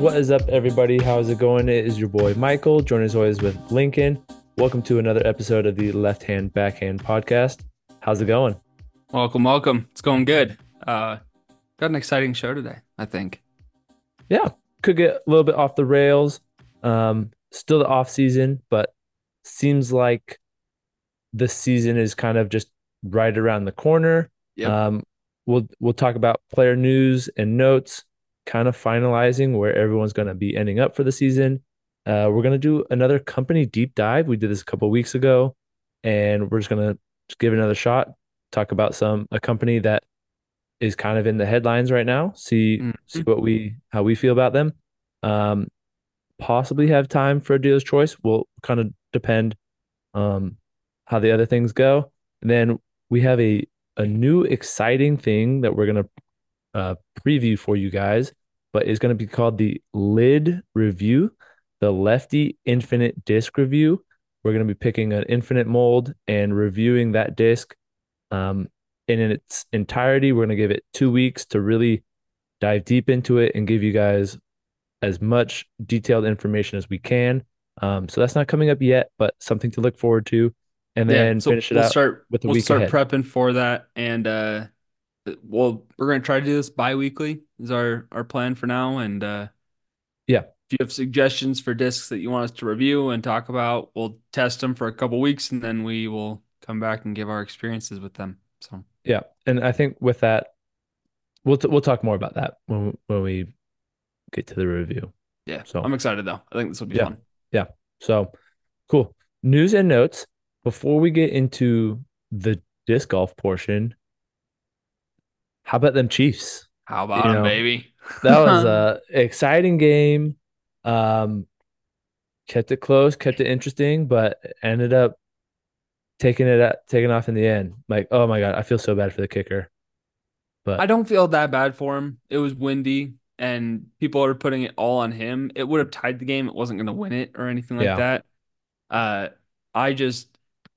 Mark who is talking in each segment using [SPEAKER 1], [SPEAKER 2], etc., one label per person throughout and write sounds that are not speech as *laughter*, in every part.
[SPEAKER 1] What is up, everybody? How's it going? It is your boy Michael, joined as always with Lincoln. Welcome to another episode of the Left Hand Backhand podcast. How's it going?
[SPEAKER 2] Welcome, welcome. It's going good. Uh, got an exciting show today, I think.
[SPEAKER 1] Yeah, could get a little bit off the rails. Um, still the off season, but seems like the season is kind of just right around the corner.
[SPEAKER 2] Yep.
[SPEAKER 1] Um, we'll we'll talk about player news and notes, kind of finalizing where everyone's going to be ending up for the season. Uh, we're going to do another company deep dive. We did this a couple weeks ago, and we're just going to give another shot. Talk about some a company that is kind of in the headlines right now. See
[SPEAKER 2] Mhm.
[SPEAKER 1] see what we how we feel about them. Um, possibly have time for a dealer's choice. Will kind of depend um how the other things go. And then we have a a new exciting thing that we're gonna uh preview for you guys, but it's gonna be called the lid review, the lefty infinite disc review. We're gonna be picking an infinite mold and reviewing that disc um and in its entirety. We're gonna give it two weeks to really dive deep into it and give you guys as much detailed information as we can. Um, so that's not coming up yet, but something to look forward to. And then
[SPEAKER 2] so
[SPEAKER 1] finish it
[SPEAKER 2] we'll
[SPEAKER 1] out
[SPEAKER 2] start
[SPEAKER 1] with the
[SPEAKER 2] we'll
[SPEAKER 1] week
[SPEAKER 2] start
[SPEAKER 1] ahead.
[SPEAKER 2] prepping for that, and uh, well, we're gonna try to do this bi-weekly is our our plan for now. And uh,
[SPEAKER 1] Yeah.
[SPEAKER 2] if you have suggestions for discs that you want us to review and talk about, we'll test them for a couple weeks, and then we will come back and give our experiences with them. So
[SPEAKER 1] Yeah, and I think with that, we'll t- we'll talk more about that when when we get to the review.
[SPEAKER 2] yeah,
[SPEAKER 1] So-
[SPEAKER 2] I'm excited though. I think this will be
[SPEAKER 1] Yeah.
[SPEAKER 2] fun. Yeah.
[SPEAKER 1] So cool. News and notes. Before we get into the disc golf portion, how about them Chiefs?
[SPEAKER 2] How about
[SPEAKER 1] You
[SPEAKER 2] it,
[SPEAKER 1] know,
[SPEAKER 2] baby?
[SPEAKER 1] That was a exciting game. Um, kept it close, kept it interesting, but ended up taking it at, taking off in the end. Like, oh my God, I feel so bad for the kicker. But
[SPEAKER 2] I don't feel that bad for him. It was windy and people are putting it all on him. It would have tied the game. It wasn't going to win it or anything like
[SPEAKER 1] Yeah.
[SPEAKER 2] that. Uh, I just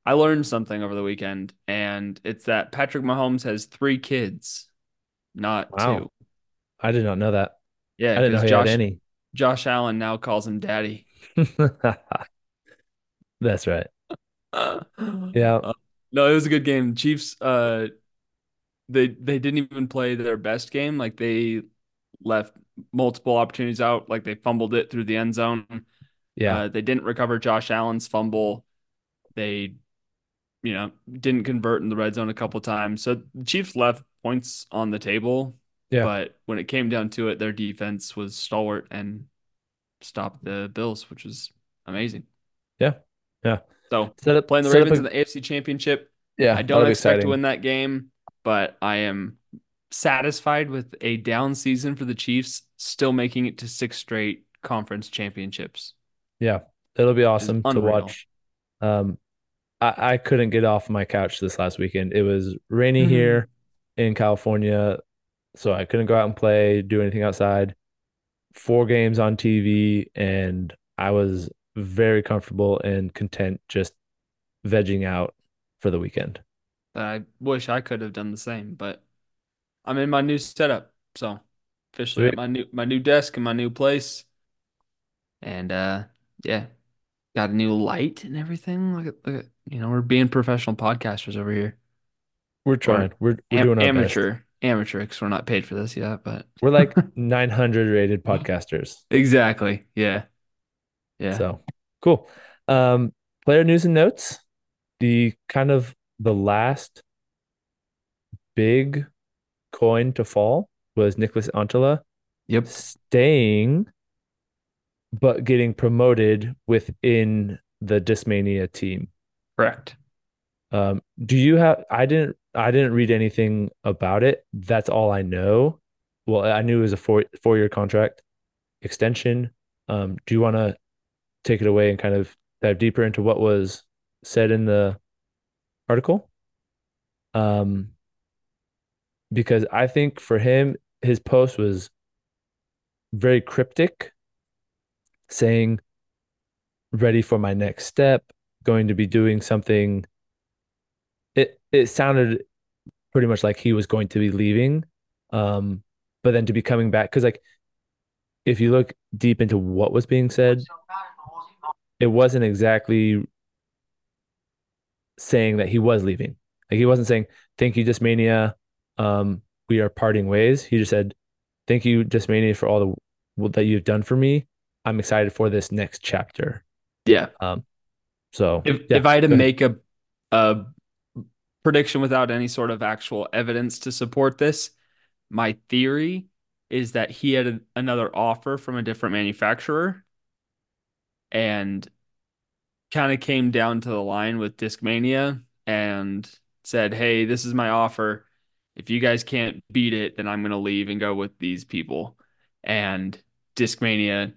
[SPEAKER 2] I learned something over the weekend and it's that Patrick Mahomes has three kids, not
[SPEAKER 1] Wow.
[SPEAKER 2] two.
[SPEAKER 1] I did not know that.
[SPEAKER 2] Yeah,
[SPEAKER 1] I didn't know
[SPEAKER 2] Josh
[SPEAKER 1] any.
[SPEAKER 2] Josh Allen now calls him daddy. *laughs*
[SPEAKER 1] That's right. *laughs*
[SPEAKER 2] yeah.
[SPEAKER 1] Yeah.
[SPEAKER 2] No, it was a good game. Chiefs uh they they didn't even play their best game. Like they left multiple opportunities out. Like they fumbled it through the end zone.
[SPEAKER 1] Yeah.
[SPEAKER 2] Uh, they didn't recover Josh Allen's fumble. They, you know, didn't convert in the red zone a couple times. So the Chiefs left points on the table.
[SPEAKER 1] Yeah.
[SPEAKER 2] But when it came down to it, their defense was stalwart and stopped the Bills, which was amazing.
[SPEAKER 1] Yeah. Yeah.
[SPEAKER 2] So
[SPEAKER 1] Set up
[SPEAKER 2] playing the Ravens
[SPEAKER 1] a-
[SPEAKER 2] in the AFC Championship,
[SPEAKER 1] yeah,
[SPEAKER 2] I don't expect to win that game, but I am satisfied with a down season for the Chiefs, still making it to six straight conference championships.
[SPEAKER 1] Yeah, it'll be awesome to watch. Um, I, I couldn't get off my couch this last weekend. It was rainy
[SPEAKER 2] Mhm.
[SPEAKER 1] here in California, so I couldn't go out and play, do anything outside. Four games on TV, and I was very comfortable and content just vegging out for the weekend.
[SPEAKER 2] I wish I could have done the same, but I'm in my new setup, so officially at my new my new desk in my new place, and uh, yeah, got a new light and everything. Look at, look at you know we're being professional podcasters over here.
[SPEAKER 1] We're trying. We're we're
[SPEAKER 2] Am-
[SPEAKER 1] doing our best.
[SPEAKER 2] amateur, amateur, because we're not paid for this yet, but *laughs*
[SPEAKER 1] We're like *laughs* 900 rated podcasters.
[SPEAKER 2] exactly, yeah, yeah.
[SPEAKER 1] So cool. Um, player news and notes. The kind of the last big coin to fall was Nicholas Antila
[SPEAKER 2] Yep.
[SPEAKER 1] staying, but getting promoted within the Discmania team.
[SPEAKER 2] Correct.
[SPEAKER 1] Um, do you have? I didn't. I didn't read anything about it. That's all I know. Well, I knew it was a four four year contract extension. Um, do you want to take it away and kind of dive deeper into what was said in the article? Um, because I think for him, his post was very cryptic, saying, "Ready for my next step, going to be doing something." It it sounded pretty much like he was going to be leaving, um, but then to be coming back because like if you look deep into what was being said, it wasn't exactly saying that he was leaving. Like he wasn't saying, "Thank you, Discmania. Um, we are parting ways." He just said, "Thank you, Discmania, for all the that you've done for me. I'm excited for this next chapter."
[SPEAKER 2] Yeah.
[SPEAKER 1] Um, so
[SPEAKER 2] If
[SPEAKER 1] yeah,
[SPEAKER 2] if I had to make a a prediction without any sort of actual evidence to support this, my theory is that he had a, another offer from a different manufacturer and kind of came down to the line with Discmania and said, "Hey, this is my offer. If you guys can't beat it, then I'm going to leave and go with these people." And Discmania,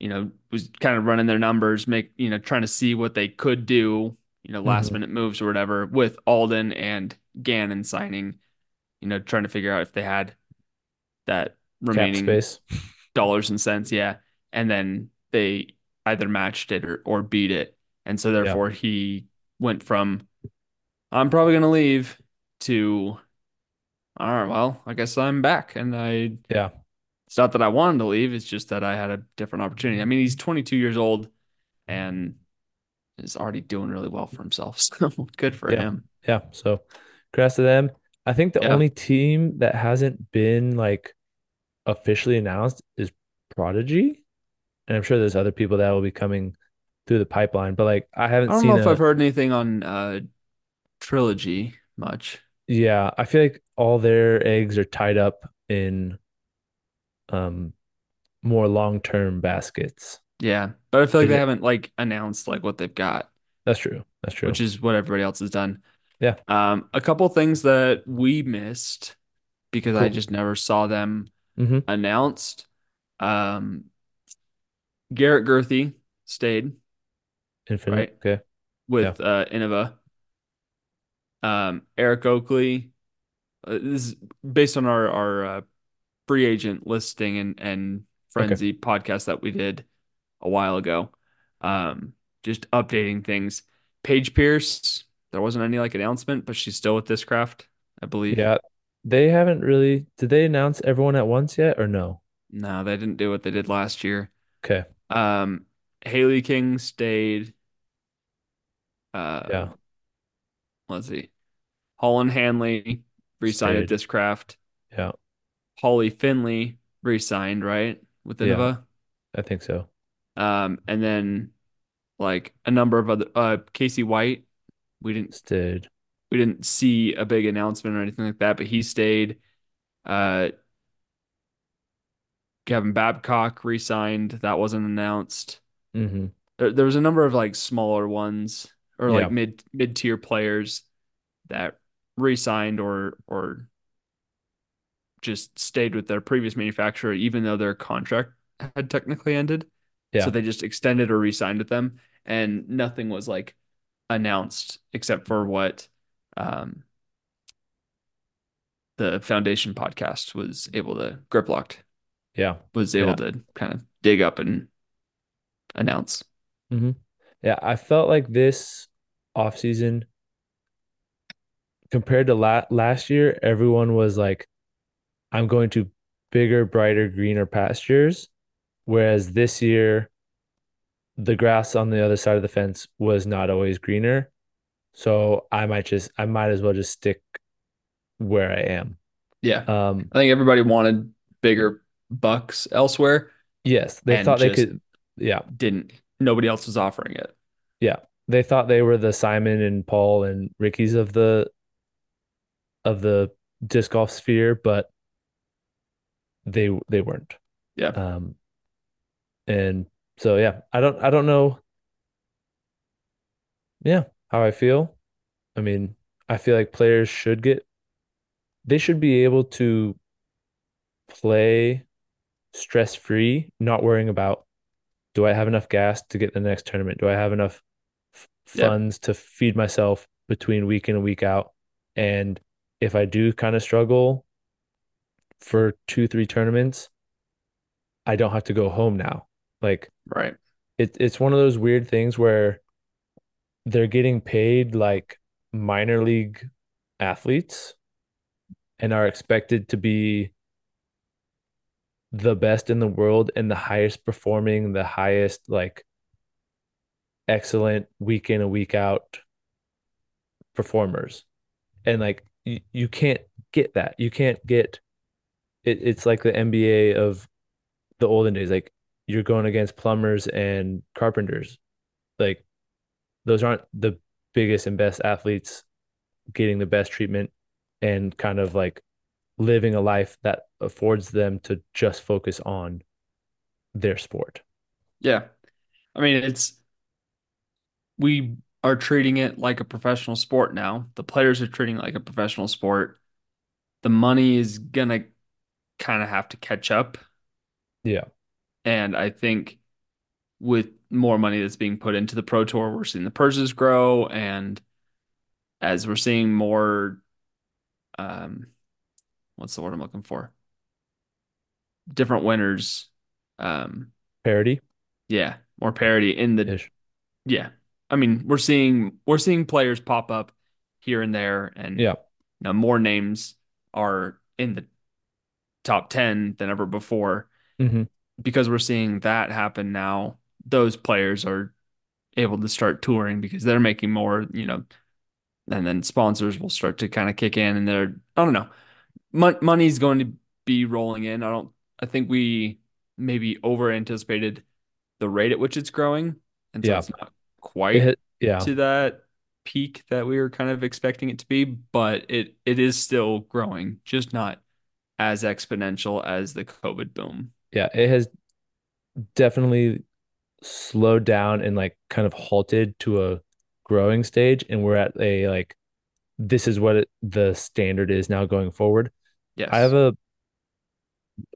[SPEAKER 2] you know, was kind of running their numbers, make, you know, trying to see what they could do, you know, last
[SPEAKER 1] Mhm.
[SPEAKER 2] minute moves or whatever with Alden and Gannon signing, you know, trying to figure out if they had that remaining
[SPEAKER 1] space. *laughs*
[SPEAKER 2] dollars and cents, yeah. And then they either matched it or, or beat it. And so
[SPEAKER 1] Yeah,
[SPEAKER 2] therefore he went from I'm probably gonna leave to all right, well, I guess I'm back. And I
[SPEAKER 1] yeah,
[SPEAKER 2] it's not that I wanted to leave, it's just that I had a different opportunity. I mean, he's 22 years old and is already doing really well for himself. *laughs* So good for
[SPEAKER 1] yeah,
[SPEAKER 2] him.
[SPEAKER 1] yeah. So congrats to them. I think the
[SPEAKER 2] Yeah.
[SPEAKER 1] only team that hasn't been like officially announced is Prodigy. And I'm sure there's other people that will be coming through the pipeline, but like I haven't
[SPEAKER 2] I don't know
[SPEAKER 1] seen
[SPEAKER 2] if I've heard anything on uh Trilogy much.
[SPEAKER 1] yeah, I feel like all their eggs are tied up in um more long-term baskets.
[SPEAKER 2] Yeah. But I feel like they haven't like announced like what they've got.
[SPEAKER 1] that's true. That's true.
[SPEAKER 2] which is what everybody else has done.
[SPEAKER 1] Yeah,
[SPEAKER 2] Um, a couple things that we missed because I just never saw them
[SPEAKER 1] Mm-hmm.
[SPEAKER 2] announced. Um, Garrett Gurthie stayed,
[SPEAKER 1] Infinite.
[SPEAKER 2] right,
[SPEAKER 1] Okay. Yeah.
[SPEAKER 2] with uh Innova. Um, Eric Oakley. Uh, this is based on our our uh, free agent listing and and
[SPEAKER 1] Okay.
[SPEAKER 2] frenzy podcast that we did a while ago. Um, just updating things. Paige Pierce, there wasn't any like announcement, but she's still with Discraft, I believe.
[SPEAKER 1] Yeah. They haven't really, did they announce everyone at once yet or no?
[SPEAKER 2] No, they didn't do what they did last year.
[SPEAKER 1] Okay.
[SPEAKER 2] Um, Haley King stayed. Uh,
[SPEAKER 1] Yeah.
[SPEAKER 2] let's see. Holyn Handley re-signed at
[SPEAKER 1] Stayed.
[SPEAKER 2] Discraft.
[SPEAKER 1] Yeah.
[SPEAKER 2] Holly Finley re-signed, right, with
[SPEAKER 1] Yeah. I think so.
[SPEAKER 2] Um, and then like a number of other uh Casey White, we didn't
[SPEAKER 1] Stayed.
[SPEAKER 2] we didn't see a big announcement or anything like that, but he stayed. Uh, Gavin Babcock re-signed. That wasn't announced.
[SPEAKER 1] Mm-hmm.
[SPEAKER 2] There, there was a number of like smaller ones or like
[SPEAKER 1] Yeah.
[SPEAKER 2] mid mid-tier players that re-signed or or just stayed with their previous manufacturer, even though their contract had technically ended. So they just extended or re-signed with them, and nothing was like announced except for what um, the Foundation podcast was able to grip locked
[SPEAKER 1] Yeah.
[SPEAKER 2] was
[SPEAKER 1] Yeah.
[SPEAKER 2] able to kind of dig up and announce.
[SPEAKER 1] Mm-hmm. Yeah. I felt like this offseason compared to la last year, everyone was like, I'm going to bigger, brighter, greener pastures. Whereas this year, the grass on the other side of the fence was not always greener. So I might just, I might as well just stick where I am.
[SPEAKER 2] Yeah,
[SPEAKER 1] Um,
[SPEAKER 2] I think everybody wanted bigger bucks elsewhere
[SPEAKER 1] yes, they thought they could, yeah,
[SPEAKER 2] didn't. Nobody else was offering it.
[SPEAKER 1] yeah. They thought they were the Simon and Paul and Ricky's of the of the disc golf sphere, but they they weren't.
[SPEAKER 2] Yeah,
[SPEAKER 1] Um, and so yeah, I don't I don't know, yeah, how I feel. I mean, I feel like players should get they should be able to play stress free, not worrying about do I have enough gas to get the next tournament? Do I have enough f-
[SPEAKER 2] Yep.
[SPEAKER 1] funds to feed myself between week in and week out? And if I do kind of struggle for two, three tournaments, I don't have to go home now. Like
[SPEAKER 2] right.
[SPEAKER 1] it, it's one of those weird things where they're getting paid like minor league athletes and are expected to be the best in the world and the highest performing, the highest like excellent week in and week out performers. And like you, you can't get that. You can't get it, it's like the NBA of the olden days. Like you're going against plumbers and carpenters. Like those aren't the biggest and best athletes getting the best treatment and kind of like living a life that affords them to just focus on their sport.
[SPEAKER 2] Yeah. I mean, it's we are treating it like a professional sport now. The players are treating it like a professional sport. The money is gonna kind of have to catch up.
[SPEAKER 1] Yeah.
[SPEAKER 2] And I think with more money that's being put into the Pro Tour, we're seeing the purses grow. And as we're seeing more, um, what's the word I'm looking for? Different winners. Um,
[SPEAKER 1] Parity
[SPEAKER 2] yeah, more parity in the,
[SPEAKER 1] ish.
[SPEAKER 2] yeah. I mean, we're seeing we're seeing players pop up here and there, and
[SPEAKER 1] Yeah.
[SPEAKER 2] now more names are in the top 10 than ever before.
[SPEAKER 1] hmm
[SPEAKER 2] Because we're seeing that happen now, those players are able to start touring because they're making more, you know, and then sponsors will start to kind of kick in and they're, I don't know, Mon- money's going to be rolling in. I don't, I think we maybe over anticipated the rate at which it's growing. And so
[SPEAKER 1] Yeah.
[SPEAKER 2] it's not quite
[SPEAKER 1] hit, yeah.
[SPEAKER 2] to that peak that we were kind of expecting it to be, but it it is still growing, just not as exponential as the COVID boom.
[SPEAKER 1] Yeah. It has definitely slowed down and like kind of halted to a growing stage. And we're at a like, this is what it, the standard is now going forward. Yes. I have a,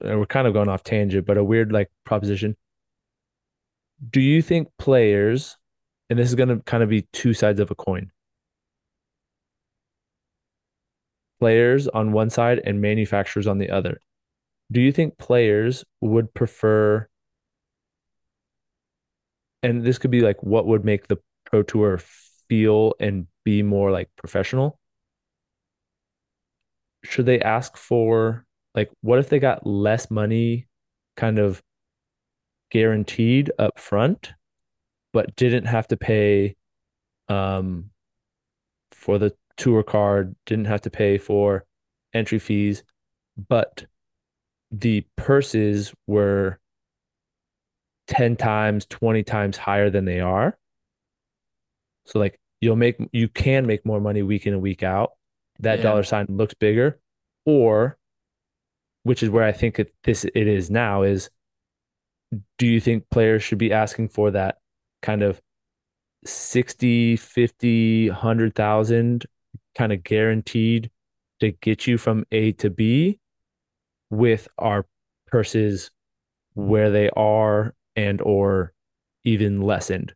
[SPEAKER 1] we're kind of going off tangent, but a weird like proposition. Do you think players, and this is going to kind of be two sides of a coin, players on one side and manufacturers on the other, do you think players would prefer, and this could be like what would make the pro tour feel and be more like professional? Should they ask for like what if they got less money kind of guaranteed up front, but didn't have to pay um for the tour card, didn't have to pay for entry fees, but the purses were 10 times, 20 times higher than they are. So like you'll make you can make more money week in and week out. That
[SPEAKER 2] Yeah.
[SPEAKER 1] dollar sign looks bigger, or which is where I think it, this it is now is do you think players should be asking for that kind of 60, 50, 100,000 kind of guaranteed to get you from A to B with our purses where they are and or even lessened?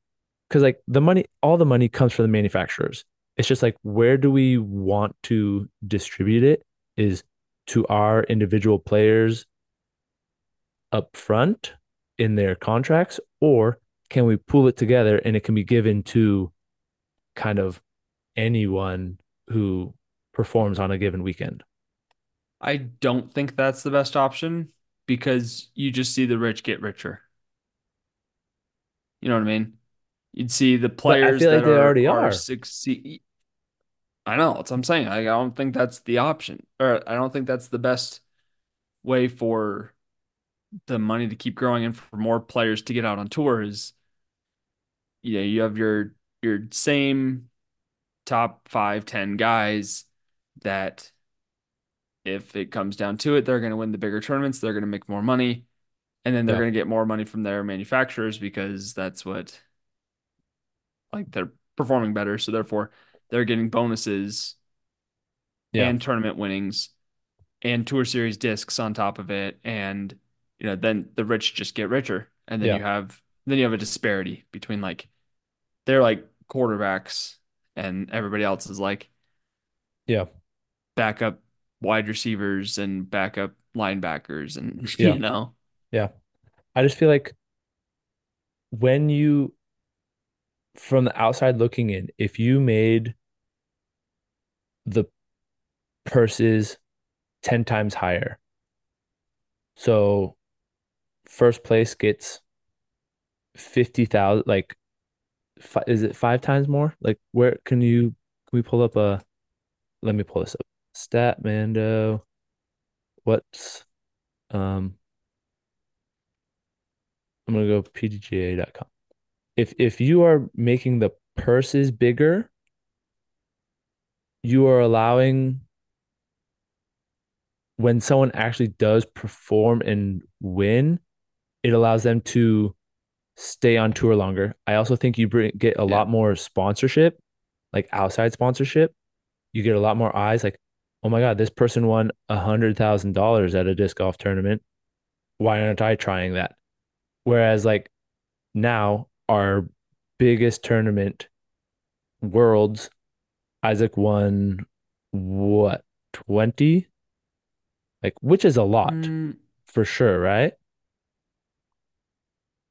[SPEAKER 1] Because like the money, all the money comes from the manufacturers. It's just like where do we want to distribute it is to our individual players up front in their contracts, or can we pool it together and it can be given to kind of anyone who performs on a given weekend?
[SPEAKER 2] I don't think that's the best option because you just see the rich get richer. You know what I mean? You'd see the players
[SPEAKER 1] feel like
[SPEAKER 2] that
[SPEAKER 1] they
[SPEAKER 2] are
[SPEAKER 1] already
[SPEAKER 2] are
[SPEAKER 1] are.
[SPEAKER 2] succeed. I know, that's what I'm saying. I don't think that's the option, or I don't think that's the best way for the money to keep growing and for more players to get out on tours. You know, you have your your same top five, ten guys that if it comes down to it, they're going to win the bigger tournaments. They're going to make more money, and then they're
[SPEAKER 1] Yeah.
[SPEAKER 2] going to get more money from their manufacturers because that's what like they're performing better. So therefore, they're getting bonuses
[SPEAKER 1] Yeah.
[SPEAKER 2] and tournament winnings and tour series discs on top of it, and you know then the rich just get richer, and then
[SPEAKER 1] Yeah.
[SPEAKER 2] you have then you have a disparity between like they're like quarterbacks and everybody else is like
[SPEAKER 1] Yeah.
[SPEAKER 2] backup wide receivers and backup linebackers and *laughs*
[SPEAKER 1] Yeah.
[SPEAKER 2] you know
[SPEAKER 1] Yeah. I just feel like when you, from the outside looking in, if you made the purses 10 times higher, so first place gets 50,000 like is it five times more? Like where can you can we pull up a let me pull this up. Statmando. What's um I'm gonna go pdga.com. If if you are making the purses bigger, you are allowing when someone actually does perform and win, it allows them to stay on tour longer. I also think you bring get a
[SPEAKER 2] Yeah.
[SPEAKER 1] lot more sponsorship, like outside sponsorship. You get a lot more eyes. Like, oh my God, this person won a hundred thousand dollars at a disc golf tournament. Why aren't I trying that? Whereas like now our biggest tournament, Worlds, Isaac won what, 20? Like, which is a lot
[SPEAKER 2] Mm,
[SPEAKER 1] for sure, right?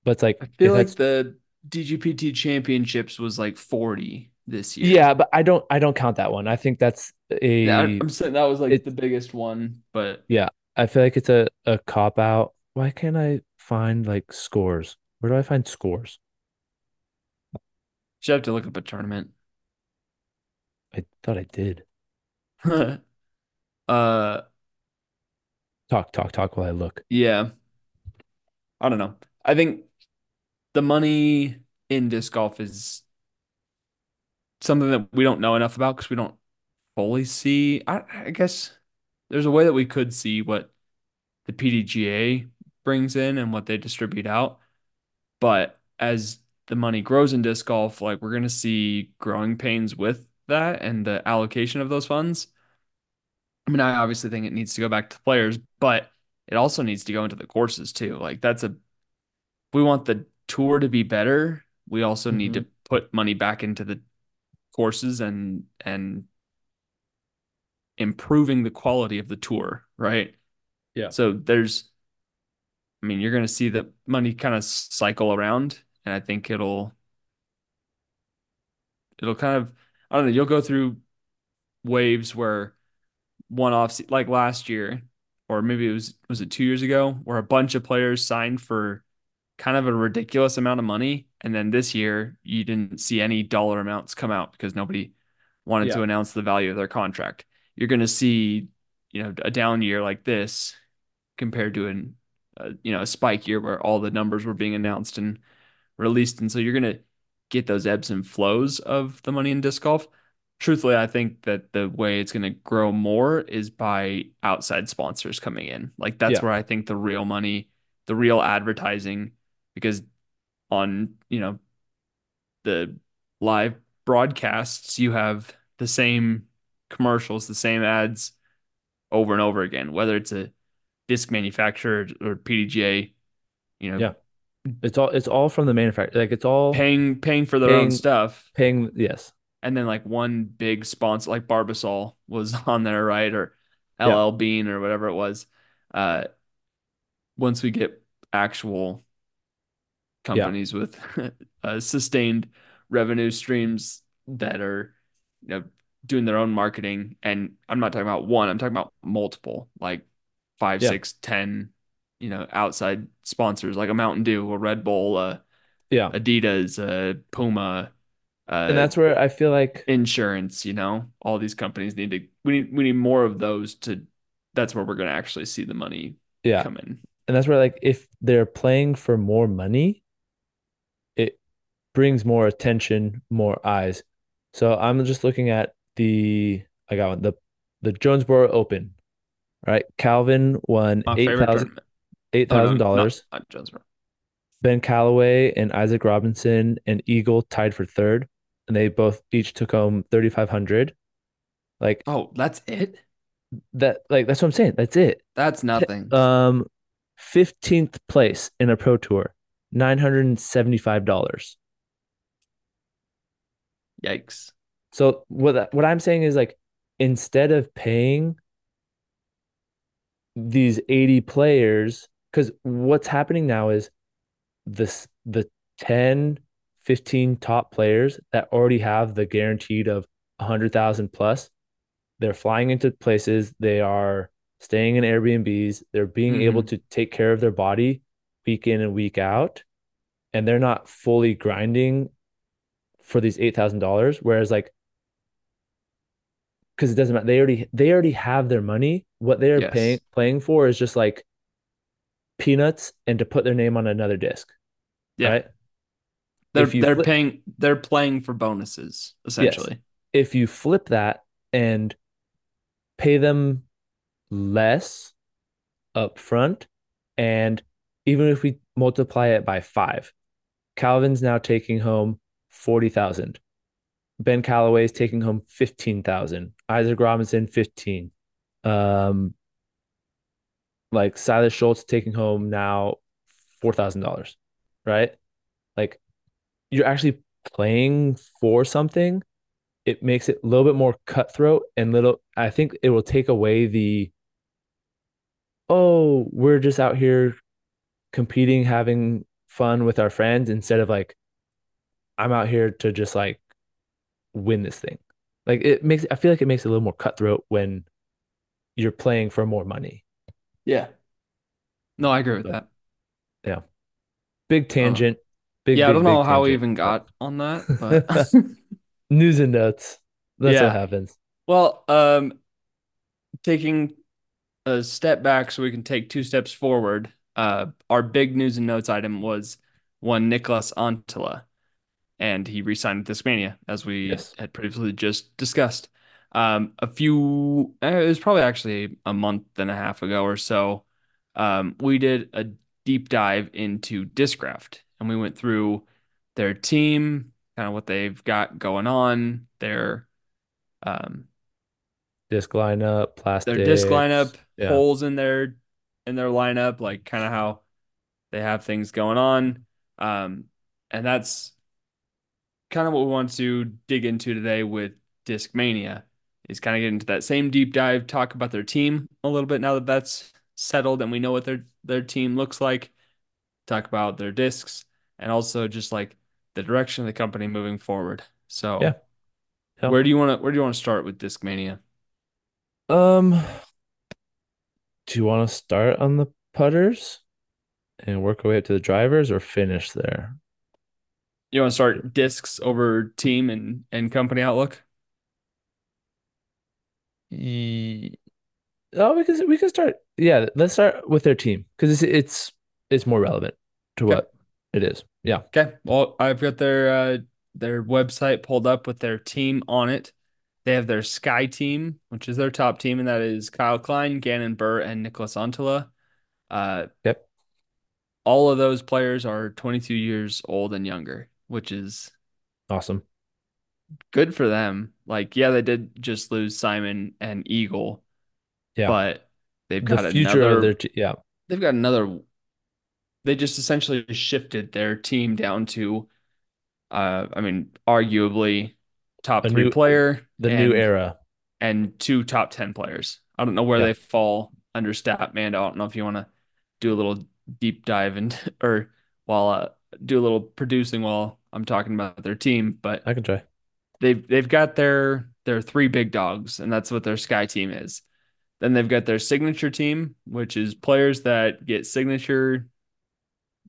[SPEAKER 1] But it's like
[SPEAKER 2] I feel like the DGPT championships was like 40 this year.
[SPEAKER 1] yeah, but I don't I don't count that one. I think that's
[SPEAKER 2] Yeah,
[SPEAKER 1] a
[SPEAKER 2] I'm saying that was like
[SPEAKER 1] it
[SPEAKER 2] the biggest one, but
[SPEAKER 1] yeah, I feel like it's a, a cop out. Why can't I find like scores? Where do I find scores?
[SPEAKER 2] you have to look up a tournament.
[SPEAKER 1] I thought I did. *laughs*
[SPEAKER 2] Uh,
[SPEAKER 1] Talk, talk, talk while I look.
[SPEAKER 2] yeah, I don't know. I think the money in disc golf is something that we don't know enough about because we don't fully see. I, I guess there's a way that we could see what the PDGA brings in and what they distribute out. But as the money grows in disc golf, like we're going to see growing pains with that and the allocation of those funds. I mean, I obviously think it needs to go back to the players, but it also needs to go into the courses too. Like that's a we want the tour to be better. We also need
[SPEAKER 1] hmm
[SPEAKER 2] to put money back into the courses and and improving the quality of the tour, right?
[SPEAKER 1] Yeah.
[SPEAKER 2] So there's I mean, you're going to see the money kind of cycle around and I think it'll it'll kind of I don't know, you'll go through waves where one off like last year or maybe it was was it 2 years ago where a bunch of players signed for kind of a ridiculous amount of money and then this year you didn't see any dollar amounts come out because nobody wanted
[SPEAKER 1] Yeah.
[SPEAKER 2] to announce the value of their contract. You're going to see, you know, a down year like this compared to an uh, you know, a spike year where all the numbers were being announced and released. And so you're going to get those ebbs and flows of the money in disc golf. Truthfully, I think that the way it's going to grow more is by outside sponsors coming in. Like that's
[SPEAKER 1] Yeah.
[SPEAKER 2] where I think the real money, the real advertising, because on, you know, the live broadcasts, you have the same commercials, the same ads over and over again, whether it's a disc manufacturer or PDGA, you know,
[SPEAKER 1] Yeah. It's all it's all from the manufacturer. Like it's all
[SPEAKER 2] paying paying for their own stuff.
[SPEAKER 1] paying yes.
[SPEAKER 2] And then like one big sponsor like Barbasol was *laughs* on there, right? Or
[SPEAKER 1] Yeah.
[SPEAKER 2] LL Bean or whatever it was. Uh once we get actual
[SPEAKER 1] Yeah.
[SPEAKER 2] companies with *laughs* uh, sustained revenue streams that are you know doing their own marketing and i'm not talking about one i'm talking about multiple like five
[SPEAKER 1] Yeah.
[SPEAKER 2] six ten you know outside sponsors like a mountain dew a red bull uh,
[SPEAKER 1] Yeah.
[SPEAKER 2] adidas uh, puma
[SPEAKER 1] And
[SPEAKER 2] uh,
[SPEAKER 1] that's where I feel like
[SPEAKER 2] insurance you know all these companies need to we need we need more of those to that's where we're going to actually see the money
[SPEAKER 1] yeah.
[SPEAKER 2] come in
[SPEAKER 1] And that's where like if they're playing for more money, brings more attention, more eyes. So I'm just looking at the I got one, the the Jonesboro Open, right? Calvin won
[SPEAKER 2] my
[SPEAKER 1] eight thousand
[SPEAKER 2] tournament
[SPEAKER 1] eight
[SPEAKER 2] oh no
[SPEAKER 1] dollars.
[SPEAKER 2] Jonesboro
[SPEAKER 1] Ben Callaway and Isaac Robinson and Eagle tied for third, and they both each took home thirty five hundred. Like
[SPEAKER 2] oh that's it
[SPEAKER 1] that, like that's what I'm saying. That's it.
[SPEAKER 2] That's nothing. *laughs*
[SPEAKER 1] Um, fifteenth place in a pro tour, nine hundred and seventy five dollars.
[SPEAKER 2] Yikes.
[SPEAKER 1] So what what I'm saying is like instead of paying these 80 players, because what's happening now is this the 10, 15 top players that already have the guaranteed of 100,000 plus, they're flying into places, they are staying in Airbnbs, they're being able
[SPEAKER 2] hmm
[SPEAKER 1] to take care of their body week in and week out, and they're not fully grinding for these eight thousand dollars. Whereas like because it doesn't matter, they already they already have their money. What they're
[SPEAKER 2] Yes.
[SPEAKER 1] paying playing for is just like peanuts and to put their name on another disc,
[SPEAKER 2] Yeah.
[SPEAKER 1] right?
[SPEAKER 2] They're they're
[SPEAKER 1] flip-
[SPEAKER 2] paying they're playing for bonuses essentially.
[SPEAKER 1] If you flip that and pay them less up front, and even if we multiply it by five, Calvin's now taking home 40,000. Ben Callaway is taking home 15,000. Isaac Robinson, 15. Um, like Silas Schultz taking home now $4,000, right? Like you're actually playing for something. It makes it a little bit more cutthroat and little, I think it will take away the, oh, we're just out here competing, having fun with our friends instead of like, I'm out here to just like win this thing. Like it makes, I feel like it makes it a little more cutthroat when you're playing for more money.
[SPEAKER 2] Yeah. No, I agree with
[SPEAKER 1] So-
[SPEAKER 2] that. Yeah.
[SPEAKER 1] Big tangent. Big,
[SPEAKER 2] yeah, I don't know
[SPEAKER 1] big
[SPEAKER 2] how we even got on that, *laughs* but *laughs*
[SPEAKER 1] news and notes. That's
[SPEAKER 2] Yeah.
[SPEAKER 1] what happens.
[SPEAKER 2] well, um taking a step back so we can take two steps forward. Uh our big news and notes item was one Nicholas Antila and he re-signed with Discmania as we
[SPEAKER 1] Yes.
[SPEAKER 2] had previously just discussed. Um a few uh, it was probably actually a month and a half ago or so. Um we did a deep dive into Discraft and we went through their team, kind of what they've got going on, their um
[SPEAKER 1] Disc lineup, plastic.
[SPEAKER 2] their disc lineup,
[SPEAKER 1] Yeah.
[SPEAKER 2] holes in their in their lineup, like kind of how they have things going on. Um, and that's kind of what we want to dig into today with Discmania is kind of get into that same deep dive, talk about their team a little bit now that that's settled and we know what their their team looks like. Talk about their discs and also just like the direction of the company moving forward. So,
[SPEAKER 1] Yeah. Yeah.
[SPEAKER 2] where do you want to where do you want to start with Discmania?
[SPEAKER 1] Um, do you want to start on the putters and work our way up to the drivers or finish there?
[SPEAKER 2] You want to start discs over team and and company outlook?
[SPEAKER 1] Ye- Oh, we can we can start. Yeah, let's start with their team because it's it's it's more relevant to
[SPEAKER 2] Okay.
[SPEAKER 1] what it is. Yeah.
[SPEAKER 2] Okay. Well, I've got their uh their website pulled up with their team on it. They have their Sky team, which is their top team, and that is Kyle Klein, Gannon Buhr, and Nicholas Antila. Uh,
[SPEAKER 1] Yep.
[SPEAKER 2] all of those players are 22 years old and younger, which is
[SPEAKER 1] Awesome.
[SPEAKER 2] good for them. Like, yeah, they did just lose Simon and Eagle,
[SPEAKER 1] Yeah.
[SPEAKER 2] but they've
[SPEAKER 1] The
[SPEAKER 2] got
[SPEAKER 1] future
[SPEAKER 2] another
[SPEAKER 1] of their te- yeah.
[SPEAKER 2] they've got another they just essentially shifted their team down to uh I mean arguably top
[SPEAKER 1] A
[SPEAKER 2] three
[SPEAKER 1] new-
[SPEAKER 2] player
[SPEAKER 1] The new era.
[SPEAKER 2] and two top 10 players. I don't know where
[SPEAKER 1] Yeah.
[SPEAKER 2] they fall under stat man. I don't know if you want to do a little deep dive and or while uh, do a little producing while I'm talking about their team, but
[SPEAKER 1] I can try.
[SPEAKER 2] they've they've got their their three big dogs, and that's what their Sky team is. Then they've got their signature team, which is players that get signature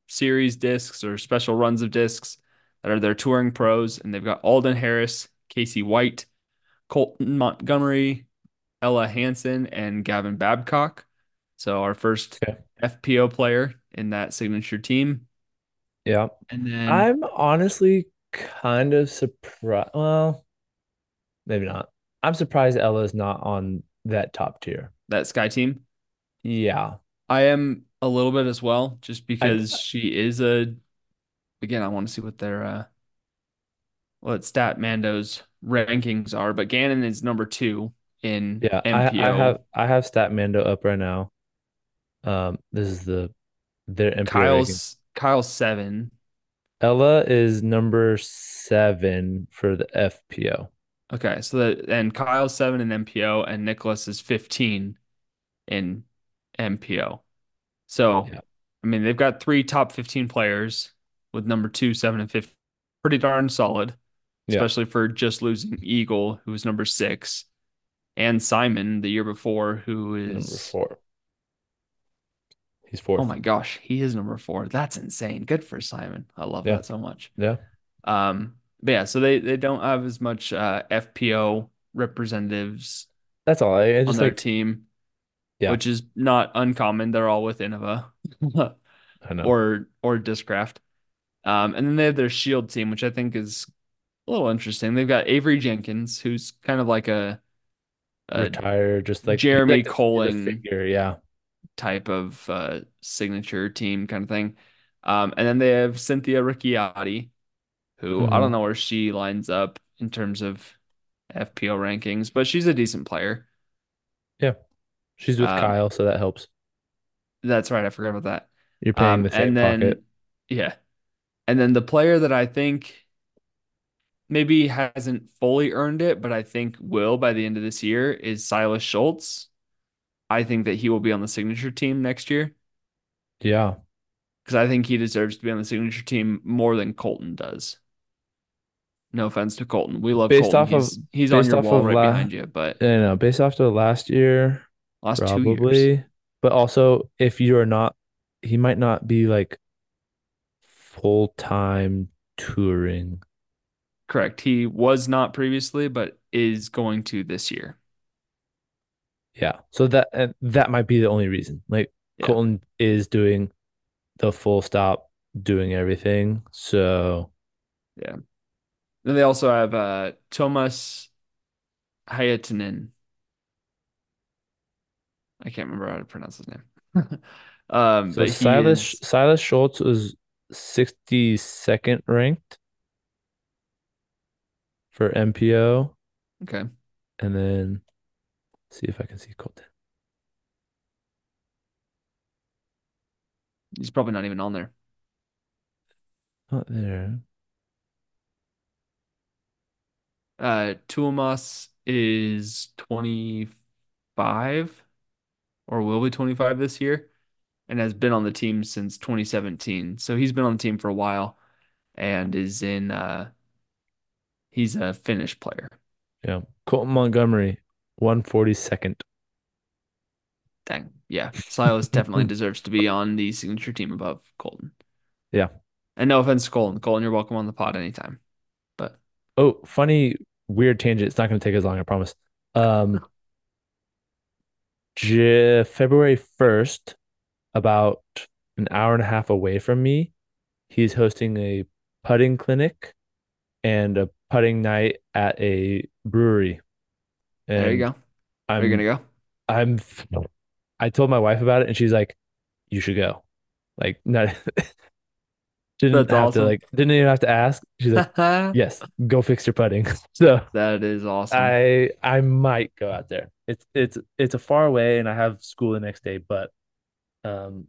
[SPEAKER 2] series discs or special runs of discs that are their touring pros, and they've got Alden Harris, Casey White, Colton Montgomery, Ella Hansen, and Gavin Babcock. So our first
[SPEAKER 1] Okay.
[SPEAKER 2] FPO player in that signature team,
[SPEAKER 1] Yeah.
[SPEAKER 2] and then
[SPEAKER 1] I'm honestly kind of surprised. Well, maybe not. I'm surprised Ella's not on that top tier.
[SPEAKER 2] that Sky team.
[SPEAKER 1] Yeah.
[SPEAKER 2] I am a little bit as well, just because she is a. Again, I want to see what their uh, what Stat Mando's rankings are, but Gannon is number two in
[SPEAKER 1] Yeah. I,
[SPEAKER 2] MPO.
[SPEAKER 1] I have I have Statmando up right now. Um, this is the their MPO.
[SPEAKER 2] Kyle's Kyle's seven.
[SPEAKER 1] Ella is number seven for the FPO.
[SPEAKER 2] Okay, so that and Kyle's seven in MPO, and Nicholas is fifteen in MPO. So,
[SPEAKER 1] Yeah.
[SPEAKER 2] I mean, they've got three top fifteen players with number two, seven, and fifteen. Pretty darn solid.
[SPEAKER 1] Yeah.
[SPEAKER 2] especially for just losing Eagle, who was number six, and Simon the year before, who is Number
[SPEAKER 1] four. He's
[SPEAKER 2] Oh my gosh, he is number four. That's insane. Good for Simon. I love
[SPEAKER 1] Yeah.
[SPEAKER 2] that so much.
[SPEAKER 1] Yeah.
[SPEAKER 2] Um, but yeah, so they they don't have as much uh, FPO representatives
[SPEAKER 1] That's all. I, I
[SPEAKER 2] on
[SPEAKER 1] just
[SPEAKER 2] their
[SPEAKER 1] like,
[SPEAKER 2] team,
[SPEAKER 1] yeah,
[SPEAKER 2] which is not uncommon. They're all with Innova *laughs*
[SPEAKER 1] I know.
[SPEAKER 2] or or Discraft. Um, and then they have their Shield team, which I think is a little interesting. They've got Avery Jenkins, who's kind of like a, a
[SPEAKER 1] Retire, just like
[SPEAKER 2] Jeremy
[SPEAKER 1] like the, he's a
[SPEAKER 2] Koling
[SPEAKER 1] figure. Yeah.
[SPEAKER 2] Type of uh, signature team kind of thing. Um, and then they have Cynthia Ricciardi, who I
[SPEAKER 1] hmm
[SPEAKER 2] don't know where she lines up in terms of FPO rankings, but she's a decent player.
[SPEAKER 1] Yeah. She's with
[SPEAKER 2] Um,
[SPEAKER 1] Kyle, so that helps.
[SPEAKER 2] that's right, I forgot about that.
[SPEAKER 1] You're paying
[SPEAKER 2] Um,
[SPEAKER 1] the same
[SPEAKER 2] and then
[SPEAKER 1] pocket.
[SPEAKER 2] yeah, and then the player that I think maybe hasn't fully earned it, but I think will by the end of this year is Silas Schultz. I think that he will be on the signature team next year
[SPEAKER 1] Yeah.
[SPEAKER 2] because I think he deserves to be on the signature team more than Colton does. No offense to Colton. We love
[SPEAKER 1] Based
[SPEAKER 2] Colton.
[SPEAKER 1] off of
[SPEAKER 2] He's he's on your wall right
[SPEAKER 1] la
[SPEAKER 2] behind you, but
[SPEAKER 1] I know, based off of last year,
[SPEAKER 2] last two years.
[SPEAKER 1] probably. But also if you are not he might not be like full-time touring.
[SPEAKER 2] Correct. He was not previously, but is going to this year.
[SPEAKER 1] Yeah. So that and that might be the only reason. Like
[SPEAKER 2] Yeah.
[SPEAKER 1] Colton is doing the full stop, doing everything. So
[SPEAKER 2] Yeah. Then they also have uh Thomas Hayatanen. I can't remember how to pronounce his name. *laughs* Um,
[SPEAKER 1] so
[SPEAKER 2] but
[SPEAKER 1] Silas
[SPEAKER 2] is
[SPEAKER 1] Silas Schultz was 62nd ranked for MPO.
[SPEAKER 2] okay.
[SPEAKER 1] And then see if I can see Colton.
[SPEAKER 2] He's probably not even on there.
[SPEAKER 1] Not there.
[SPEAKER 2] Uh Tuomas is 25 or will be 25 this year and has been on the team since 2017. So he's been on the team for a while and is in uh he's a Finnish player.
[SPEAKER 1] Yeah. Colton Montgomery, 142nd.
[SPEAKER 2] Dang. Yeah. Silas definitely *laughs* deserves to be on the signature team above Colton.
[SPEAKER 1] Yeah.
[SPEAKER 2] And no offense to Colton. Colton, you're welcome on the pod anytime. But
[SPEAKER 1] Oh, funny, weird tangent. It's not going to take as long, I promise. Um, *laughs* J February 1st, about an hour and a half away from me, he's hosting a putting clinic and a putting night at a brewery.
[SPEAKER 2] There you
[SPEAKER 1] And
[SPEAKER 2] go. Where are you
[SPEAKER 1] I'm
[SPEAKER 2] gonna go?
[SPEAKER 1] I'm I told my wife about it and she's like, you should go. Like *laughs* not didn't
[SPEAKER 2] That's
[SPEAKER 1] have to like didn't even have to ask. She's like, *laughs* yes, go fix your putting. *laughs* So that
[SPEAKER 2] is awesome.
[SPEAKER 1] I I might go out there. It's it's it's a far away and I have school the next day, but um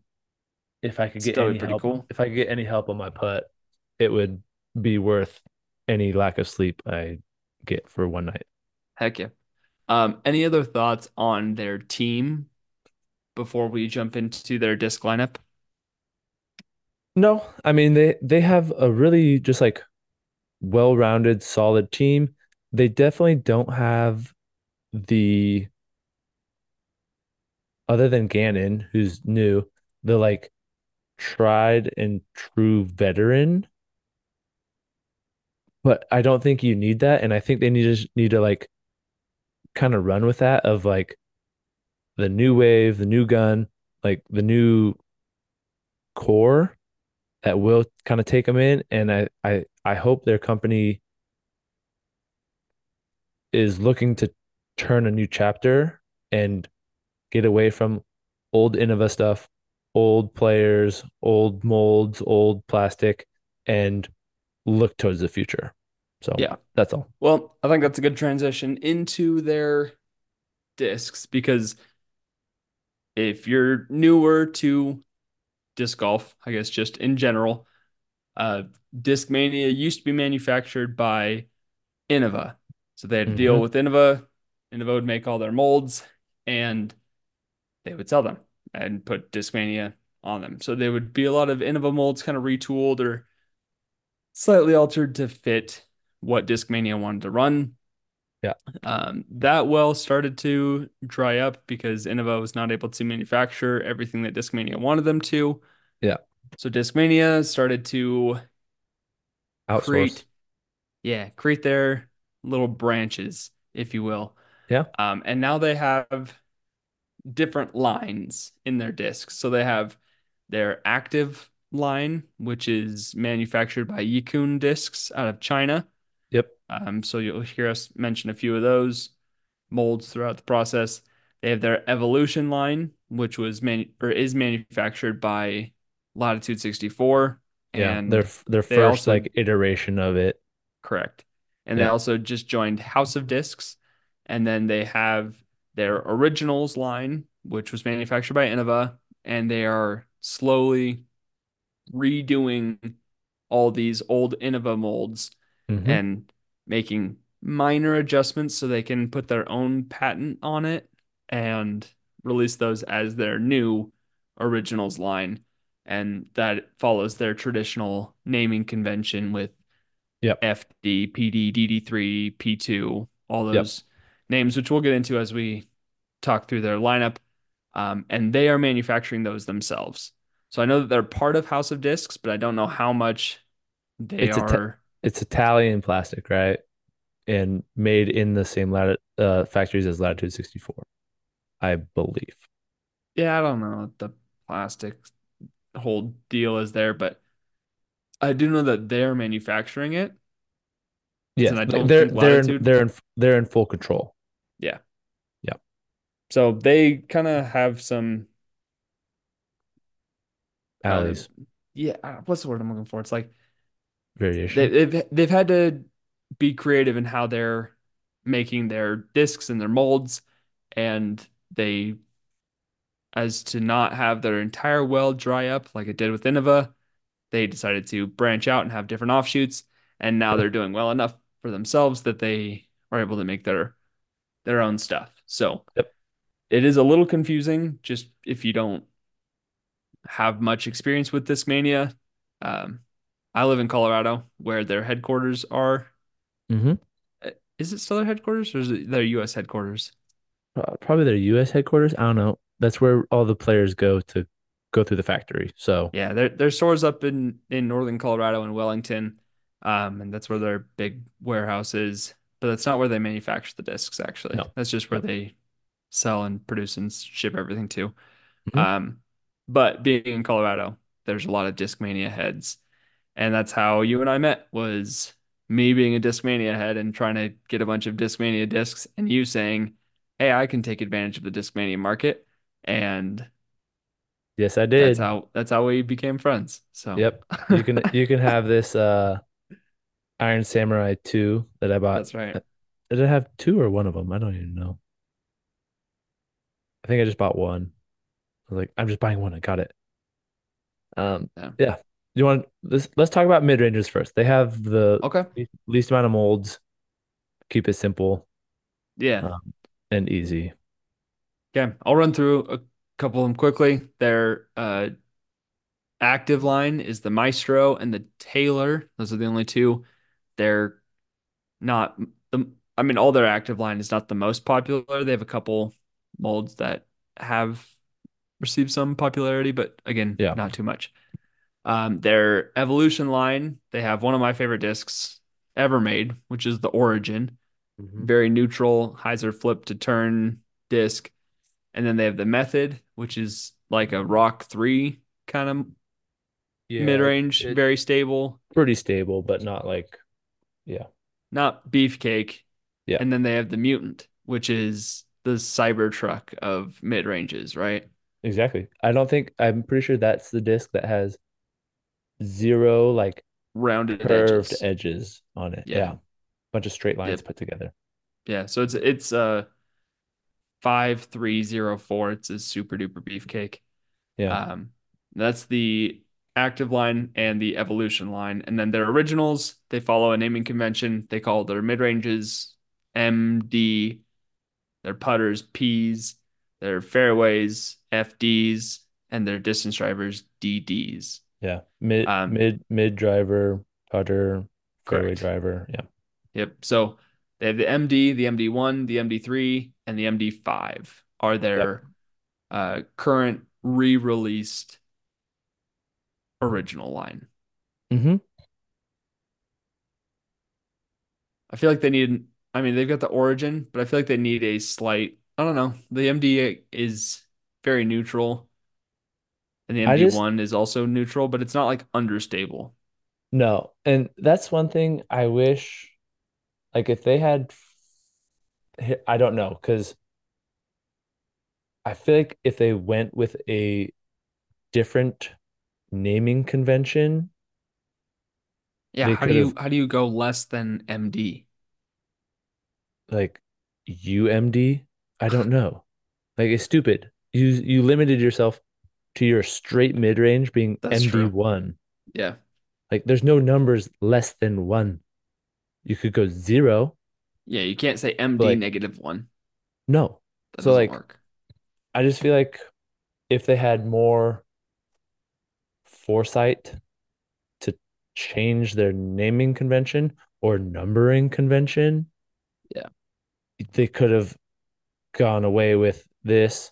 [SPEAKER 1] if I could get
[SPEAKER 2] Still
[SPEAKER 1] any
[SPEAKER 2] pretty
[SPEAKER 1] help
[SPEAKER 2] cool.
[SPEAKER 1] if I could get any help on my putt, it would be worth any lack of sleep I get for one night.
[SPEAKER 2] Heck yeah. Um, any other thoughts on their team before we jump into their disc lineup?
[SPEAKER 1] No, I mean they they have a really just like well-rounded, solid team. They definitely don't have the other than Gannon, who's new, the like tried and true veteran. But I don't think you need that, and I think they need to need to like kind of run with that of like the new wave, the new gun, like the new core that will kind of take them in. And I I I hope their company is looking to turn a new chapter and get away from old Innova stuff, old players, old molds, old plastic, and look towards the future. So
[SPEAKER 2] Yeah.
[SPEAKER 1] that's all.
[SPEAKER 2] Well, I think that's a good transition into their discs because if you're newer to disc golf, I guess just in general, uh, Discmania used to be manufactured by Innova. So they had to deal
[SPEAKER 1] Mhm.
[SPEAKER 2] with Innova. Innova would make all their molds and they would sell them and put Discmania on them. So they would be a lot of Innova molds kind of retooled or slightly altered to fit what Discmania wanted to run.
[SPEAKER 1] Yeah.
[SPEAKER 2] Um, that well started to dry up because Innova was not able to manufacture everything that Discmania wanted them to.
[SPEAKER 1] Yeah.
[SPEAKER 2] So Discmania started to
[SPEAKER 1] Outsource.
[SPEAKER 2] create, yeah, create their little branches, if you will.
[SPEAKER 1] Yeah.
[SPEAKER 2] Um, and now they have different lines in their discs. So they have their active line, which is manufactured by Yikun Discs out of China. Um, so you'll hear us mention a few of those molds throughout the process. They have their Evolution line, which was man or is manufactured by Latitude 64,
[SPEAKER 1] Yeah. Their
[SPEAKER 2] and
[SPEAKER 1] their
[SPEAKER 2] they
[SPEAKER 1] first
[SPEAKER 2] also
[SPEAKER 1] like iteration of it.
[SPEAKER 2] correct. And they also just joined House of Discs, and then they have their Originals line, which was manufactured by Innova, and they are slowly redoing all these old Innova molds
[SPEAKER 1] hmm
[SPEAKER 2] and making minor adjustments so they can put their own patent on it and release those as their new originals line. And that follows their traditional naming convention with
[SPEAKER 1] Yep.
[SPEAKER 2] FD, PD, DD3, P2, all
[SPEAKER 1] Yep.
[SPEAKER 2] those names, which we'll get into as we talk through their lineup. Um, and they are manufacturing those themselves. So I know that they're part of House of Discs, but I don't know how much they
[SPEAKER 1] It's
[SPEAKER 2] are.
[SPEAKER 1] It's Italian plastic, right? And made in the same lat uh, factories as Latitude 64, I believe.
[SPEAKER 2] Yeah, I don't know what the plastic whole deal is there, but I do know that they're manufacturing it, don't
[SPEAKER 1] they're they're in, they're in they're in full control.
[SPEAKER 2] Yeah.
[SPEAKER 1] Yeah.
[SPEAKER 2] So they kind of have some uh yeah, uh, what's the word I'm looking for? It's like they
[SPEAKER 1] variation.
[SPEAKER 2] they've they've had to be creative in how they're making their discs and their molds, and they as to not have their entire well dry up like it did with Innova, they decided to branch out and have different offshoots, and now they're doing well enough for themselves that they are able to make their their own stuff. So
[SPEAKER 1] Yep.
[SPEAKER 2] it is a little confusing just if you don't have much experience with Discmania. Um, I live in Colorado where their headquarters are.
[SPEAKER 1] hmm
[SPEAKER 2] Uh, Is it still their headquarters or is it their US headquarters?
[SPEAKER 1] Probably their U.S. headquarters. I don't know. That's where all the players go to go through the factory. So
[SPEAKER 2] Yeah, their their stores up in in northern Colorado in Wellington. Um, and that's where their big warehouse is. But that's not where they manufacture the discs, actually.
[SPEAKER 1] no.
[SPEAKER 2] That's just where they sell and produce and ship everything to.
[SPEAKER 1] hmm
[SPEAKER 2] Um, but being in Colorado, there's a lot of Discmania heads, and that's how you and I met. Was me being a Discmania head and trying to get a bunch of Discmania discs, and you saying, "Hey, I can take advantage of the Discmania market," and
[SPEAKER 1] Yes, I
[SPEAKER 2] that's
[SPEAKER 1] did.
[SPEAKER 2] how that's how we became friends. So
[SPEAKER 1] Yep. You can you can have this uh Iron Samurai 2 that I bought.
[SPEAKER 2] that's right.
[SPEAKER 1] Uh, Did I have two or one of them? I don't even know. I think I just bought one. I was like, I'm just buying one. I got it. Um,
[SPEAKER 2] Yeah.
[SPEAKER 1] yeah. You want this? Let's talk about mid-rangers first. They have the
[SPEAKER 2] Okay.
[SPEAKER 1] least, least amount of molds. Keep it simple,
[SPEAKER 2] Yeah.
[SPEAKER 1] um, and easy.
[SPEAKER 2] Okay. I'll run through a couple of them quickly. Their uh, active line is the Maestro and the Taylor. Those are the only two. They're not the I mean all their active line is not the most popular. They have a couple molds that have received some popularity, but again,
[SPEAKER 1] Yeah.
[SPEAKER 2] not too much. Um, their Evolution line, they have one of my favorite discs ever made, which is the Origin.
[SPEAKER 1] Mhm.
[SPEAKER 2] Very neutral hyzer flip to turn disc. And then they have the Method, which is like a Roc3 kind of
[SPEAKER 1] Yeah,
[SPEAKER 2] mid-range,
[SPEAKER 1] it
[SPEAKER 2] very stable,
[SPEAKER 1] pretty stable, but not like yeah.
[SPEAKER 2] not beefcake.
[SPEAKER 1] Yeah.
[SPEAKER 2] And then they have the Mutant, which is the Cybertruck of mid-ranges, right?
[SPEAKER 1] Exactly. I don't think I'm pretty sure that's the disc that has zero like
[SPEAKER 2] Rounded
[SPEAKER 1] curved
[SPEAKER 2] edges.
[SPEAKER 1] edges on it.
[SPEAKER 2] Yeah.
[SPEAKER 1] Yeah. Bunch of straight lines
[SPEAKER 2] Yep.
[SPEAKER 1] put together.
[SPEAKER 2] Yeah. So it's it's uh 5304. It's a super duper beefcake.
[SPEAKER 1] Yeah.
[SPEAKER 2] Um, that's the active line and the evolution line. And then their originals, they follow a naming convention. They call their mid ranges MD, their putters Ps, their fairways FDs, and their distance drivers DDs.
[SPEAKER 1] Yeah. Mid
[SPEAKER 2] Um,
[SPEAKER 1] mid mid driver, putter, fairway driver. Yeah.
[SPEAKER 2] Yep. So They have the MD, the MD1, the MD3, and the MD5 are
[SPEAKER 1] Yep.
[SPEAKER 2] their uh, current re-released original line.
[SPEAKER 1] Mm-hmm.
[SPEAKER 2] I feel like they need, I mean, they've got the origin, but I feel like they need a slight, I don't know. The MD is very neutral and the MD1 is also neutral, but it's not like understable.
[SPEAKER 1] no. And that's one thing I wish, like if they had, I don't know, because I feel like if they went with a different naming convention,
[SPEAKER 2] Yeah, how do you how do you go less than MD?
[SPEAKER 1] like UMD. I don't know. Like it's stupid. You you limited yourself to your straight mid-range being
[SPEAKER 2] That's.
[SPEAKER 1] MD1.
[SPEAKER 2] Yeah.
[SPEAKER 1] Like there's no numbers less than one. You could go zero,
[SPEAKER 2] Yeah, you can't say MD
[SPEAKER 1] like
[SPEAKER 2] negative one.
[SPEAKER 1] no.
[SPEAKER 2] That
[SPEAKER 1] So like
[SPEAKER 2] work.
[SPEAKER 1] I just feel like if they had more foresight to change their naming convention or numbering convention,
[SPEAKER 2] Yeah.
[SPEAKER 1] they could have gone away with this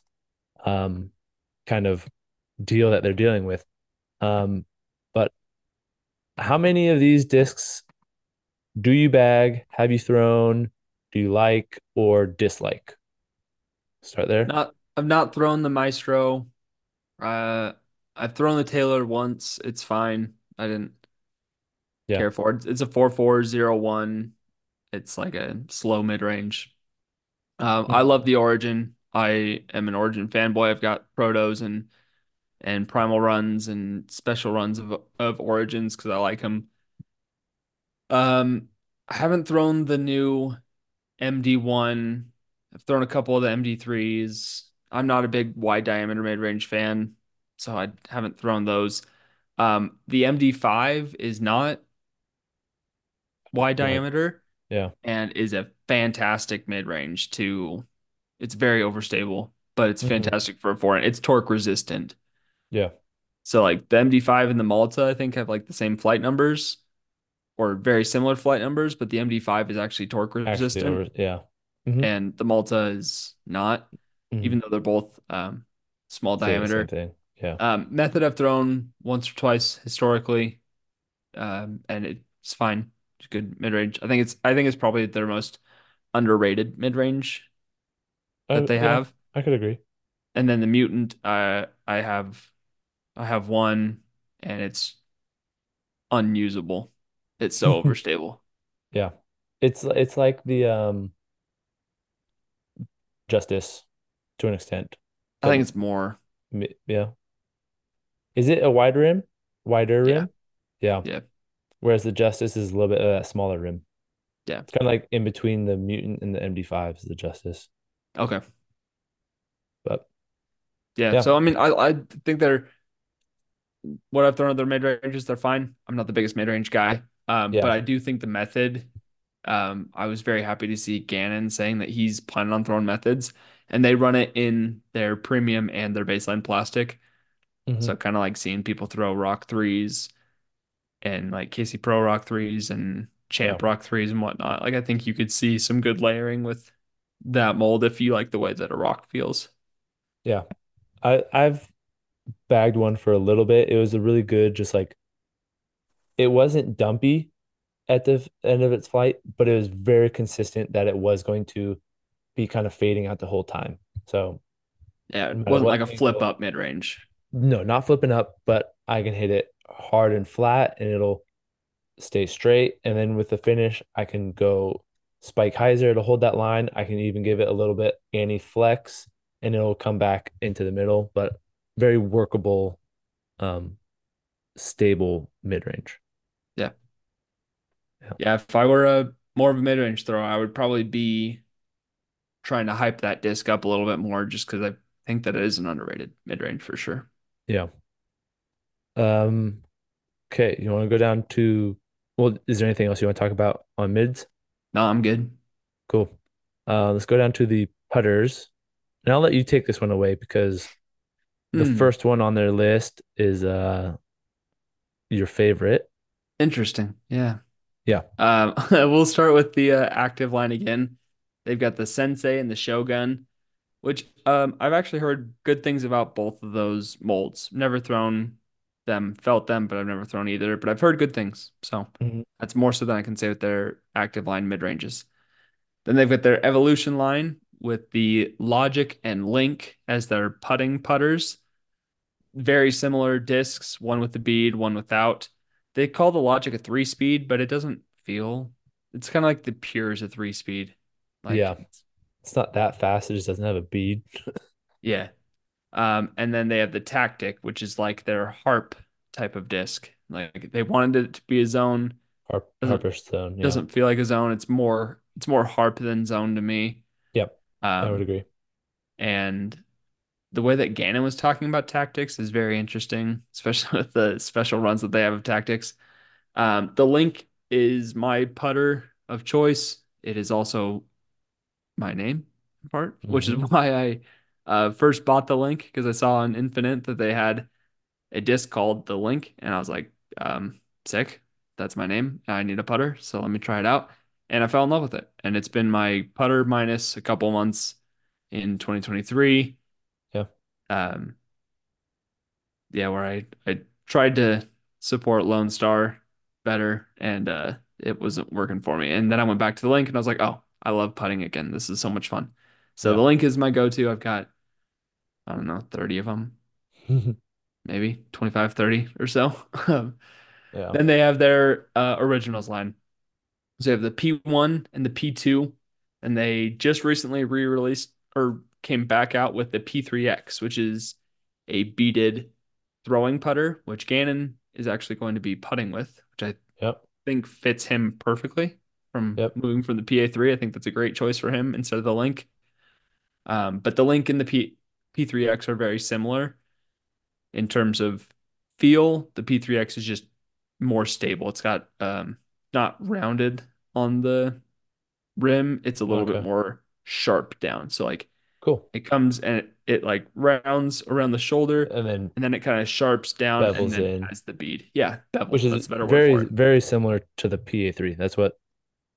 [SPEAKER 1] um kind of deal that they're dealing with. Um, but how many of these discs do you bag? Have you thrown? Do you like or dislike? Start there.
[SPEAKER 2] Not I've not thrown the Maestro. Uh I've thrown the Taylor once. It's fine. I didn't
[SPEAKER 1] Yeah.
[SPEAKER 2] care for it. It's a 4401. It's like a slow mid-range. Um, I
[SPEAKER 1] Mhm.
[SPEAKER 2] love the Origin. I am an Origin fanboy. I've got protos and and primal runs and special runs of of Origins because I like them. Um, I haven't thrown the new MD1. I've thrown a couple of the MD3s. I'm not a big wide diameter mid-range fan, so I haven't thrown those. Um, the MD5 is not wide diameter
[SPEAKER 1] Yeah.
[SPEAKER 2] and is a fantastic mid-range to it's very overstable, but it's
[SPEAKER 1] hmm
[SPEAKER 2] fantastic for a forehand. It's torque resistant.
[SPEAKER 1] Yeah.
[SPEAKER 2] So like the MD5 and the Malta, I think have like the same flight numbers or very similar flight numbers, but the MD5 is actually torque resistant
[SPEAKER 1] over. Yeah. hmm
[SPEAKER 2] and the Malta is not,
[SPEAKER 1] hmm
[SPEAKER 2] even though they're both um, small
[SPEAKER 1] same
[SPEAKER 2] diameter.
[SPEAKER 1] thing. Yeah.
[SPEAKER 2] Um, method I've thrown once or twice historically, um, and it's fine. It's good mid range. I think it's I think it's probably their most underrated mid range that
[SPEAKER 1] I,
[SPEAKER 2] they
[SPEAKER 1] yeah.
[SPEAKER 2] have.
[SPEAKER 1] I could agree.
[SPEAKER 2] And then the mutant, uh, I have I have one, and it's unusable. It's so *laughs* overstable.
[SPEAKER 1] Yeah. It's it's like the um justice to an extent,
[SPEAKER 2] I think it's more.
[SPEAKER 1] yeah. Is it a wide rim? Wider
[SPEAKER 2] Yeah,
[SPEAKER 1] rim? Yeah.
[SPEAKER 2] yeah,
[SPEAKER 1] Whereas the Justice is a little bit of that smaller rim.
[SPEAKER 2] yeah.
[SPEAKER 1] It's kind of like in between the Mutant and the MD5 is the Justice.
[SPEAKER 2] Okay,
[SPEAKER 1] But
[SPEAKER 2] yeah.
[SPEAKER 1] yeah,
[SPEAKER 2] So I mean, I I think they're what I've thrown at their mid ranges. They're fine. I'm not the biggest mid range guy, um, but. I do think the method. Um, I was very happy to see Gannon saying that he's planning on throwing methods, and they run it in their premium and their baseline plastic.
[SPEAKER 1] hmm
[SPEAKER 2] So kind of like seeing people throw Roc3s and like KC Pro Roc3s and
[SPEAKER 1] Yeah.
[SPEAKER 2] Champ rock threes and whatnot. Like I think you could see some good layering with that mold if you like the way that a rock feels.
[SPEAKER 1] Yeah. I I've bagged one for a little bit. It was a really good, just like it wasn't dumpy at the end of its flight, but it was very consistent that it was going to be kind of fading out the whole time. So
[SPEAKER 2] Yeah, it wasn't like a flip up mid range.
[SPEAKER 1] no, not flipping up, but I can hit it hard and flat and it'll stay straight. And then with the finish, I can go spike hyzer to hold that line. I can even give it a little bit anti flex and it'll come back into the middle, but very workable, um, stable mid range.
[SPEAKER 2] Yeah.
[SPEAKER 1] Yeah.
[SPEAKER 2] Yeah, if I were a more of a mid range thrower, I would probably be trying to hype that disc up a little bit more just because I think that it is an underrated mid range for sure.
[SPEAKER 1] Yeah. Um, okay. You want to go down to, well, is there anything else you want to talk about on mids?
[SPEAKER 2] No, I'm good.
[SPEAKER 1] Cool. Uh, let's go down to the putters. And I'll let you take this one away because the
[SPEAKER 2] Hmm.
[SPEAKER 1] first one on their list is uh your favorite.
[SPEAKER 2] Interesting. Yeah.
[SPEAKER 1] Yeah.
[SPEAKER 2] Um, *laughs* we'll start with the uh, active line again. They've got the Sensei and the Shogun, which um, I've actually heard good things about both of those molds. Never thrown them, felt them, but I've never thrown either. But I've heard good things. So
[SPEAKER 1] Mhm.
[SPEAKER 2] that's more so than I can say with their active line mid ranges. Then they've got their Evolution line with the Logic and Link as their putting putters. Very similar discs, one with the bead, one without. They call the Logic a three speed, but it doesn't feel. It's kind of like the Pure is a three speed. Like,
[SPEAKER 1] Yeah. It's not that fast. It just doesn't have a bead. *laughs*
[SPEAKER 2] yeah. Um, and then they have the Tactic, which is like their harp type of disc. Like they wanted it to be a zone.
[SPEAKER 1] Harp,
[SPEAKER 2] Doesn't
[SPEAKER 1] Harper Stone. Yeah.
[SPEAKER 2] doesn't feel like a zone. It's more it's more harp than zone to me.
[SPEAKER 1] Yep. I would
[SPEAKER 2] Um,
[SPEAKER 1] agree.
[SPEAKER 2] and the way that Gannon was talking about tactics is very interesting, *laughs* especially with the special runs that they have of tactics. Um, the link is my putter of choice. It is also my name part, which is
[SPEAKER 1] hmm
[SPEAKER 2] why I uh, first bought the link because I saw on Infinite that they had a disc called the link, and I was like, um, sick. That's my name. I need a putter, so let me try it out. And I fell in love with it. And it's been my putter minus a couple months in 2023.
[SPEAKER 1] Yeah.
[SPEAKER 2] Um, yeah, where I I tried to support Lone Star better, and uh, it wasn't working for me. And then I went back to the link, and I was like, oh, I love putting again. This is so much fun. So
[SPEAKER 1] Yeah.
[SPEAKER 2] the link is my go-to. I've got I don't know 30 of them, *laughs* maybe 25, 30 or so. *laughs*
[SPEAKER 1] Yeah.
[SPEAKER 2] Then they have their uh, originals line. So they have the P1 and the P2, and they just recently re-released or came back out with the P3X, which is a beaded throwing putter, which Gannon is actually going to be putting with, which I
[SPEAKER 1] Yep.
[SPEAKER 2] think fits him perfectly from
[SPEAKER 1] Yep.
[SPEAKER 2] moving from the PA3. I think that's a great choice for him instead of the Link. Um, but the Link and the P P3X are very similar in terms of feel. The P3X is just more stable. It's got um, not rounded on the rim. It's a little bit more sharp down. So like
[SPEAKER 1] Cool.
[SPEAKER 2] it comes and it, it like rounds around the shoulder
[SPEAKER 1] And then
[SPEAKER 2] and then it kind of sharps down and then
[SPEAKER 1] in,
[SPEAKER 2] has the bead. Yeah, bevel.
[SPEAKER 1] which is
[SPEAKER 2] That's a better word
[SPEAKER 1] very, very similar to the PA3. That's what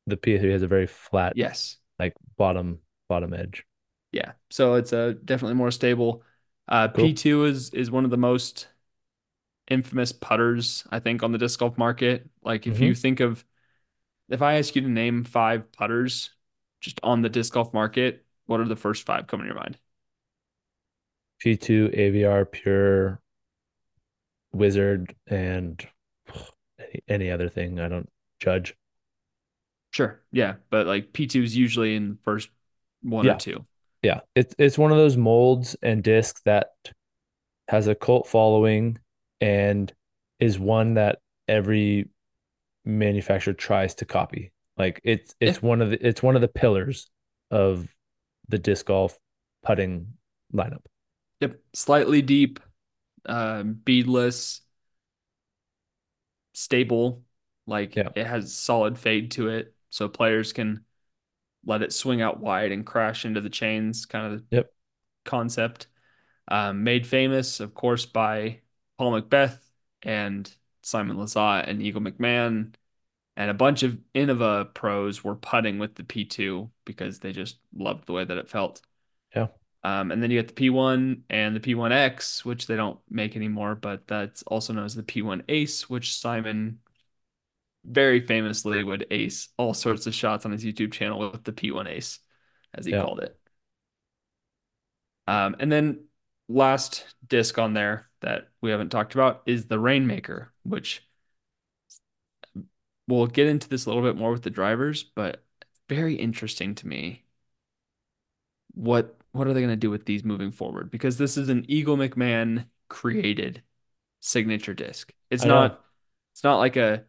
[SPEAKER 1] the PA3 has a very flat,
[SPEAKER 2] Yes.
[SPEAKER 1] like bottom, bottom edge.
[SPEAKER 2] Yeah. So it's a definitely more stable. Uh,
[SPEAKER 1] Cool.
[SPEAKER 2] P2 is is one of the most infamous putters, I think, on the disc golf market. Like if
[SPEAKER 1] hmm
[SPEAKER 2] you think of if I ask you to name five putters just on the disc golf market, what are the first five coming to your mind?
[SPEAKER 1] P2, Aviar, Pure, Wizard, and any, any other thing I don't judge.
[SPEAKER 2] Sure. Yeah. But like P2 is usually in the first one or two.
[SPEAKER 1] Yeah. It's it's one of those molds and discs that has a cult following and is one that every manufacturer tries to copy. Like it's it's one of the it's one of the pillars of the disc golf putting lineup.
[SPEAKER 2] Yep. Slightly deep, uh, beadless, stable. Like
[SPEAKER 1] Yeah.
[SPEAKER 2] it has solid fade to it. So players can let it swing out wide and crash into the chains, kind of the
[SPEAKER 1] Yep.
[SPEAKER 2] concept. Um, made famous, of course, by Paul McBeth and Simon Lizotte and Eagle McMahon. And a bunch of Innova pros were putting with the P2 because they just loved the way that it felt.
[SPEAKER 1] Yeah.
[SPEAKER 2] Um, and then you get the P1 and the P1X, which they don't make anymore, but that's also known as the P1 Ace, which Simon very famously would ace all sorts of shots on his YouTube channel with the P1 Ace, as he
[SPEAKER 1] Yeah.
[SPEAKER 2] called it. Um, and then last disc on there that we haven't talked about is the Rainmaker, which we'll get into this a little bit more with the drivers, but very interesting to me. What what are they going to do with these moving forward? Because this is an Eagle McMahon created signature disc. It's
[SPEAKER 1] I know.
[SPEAKER 2] not it's not like a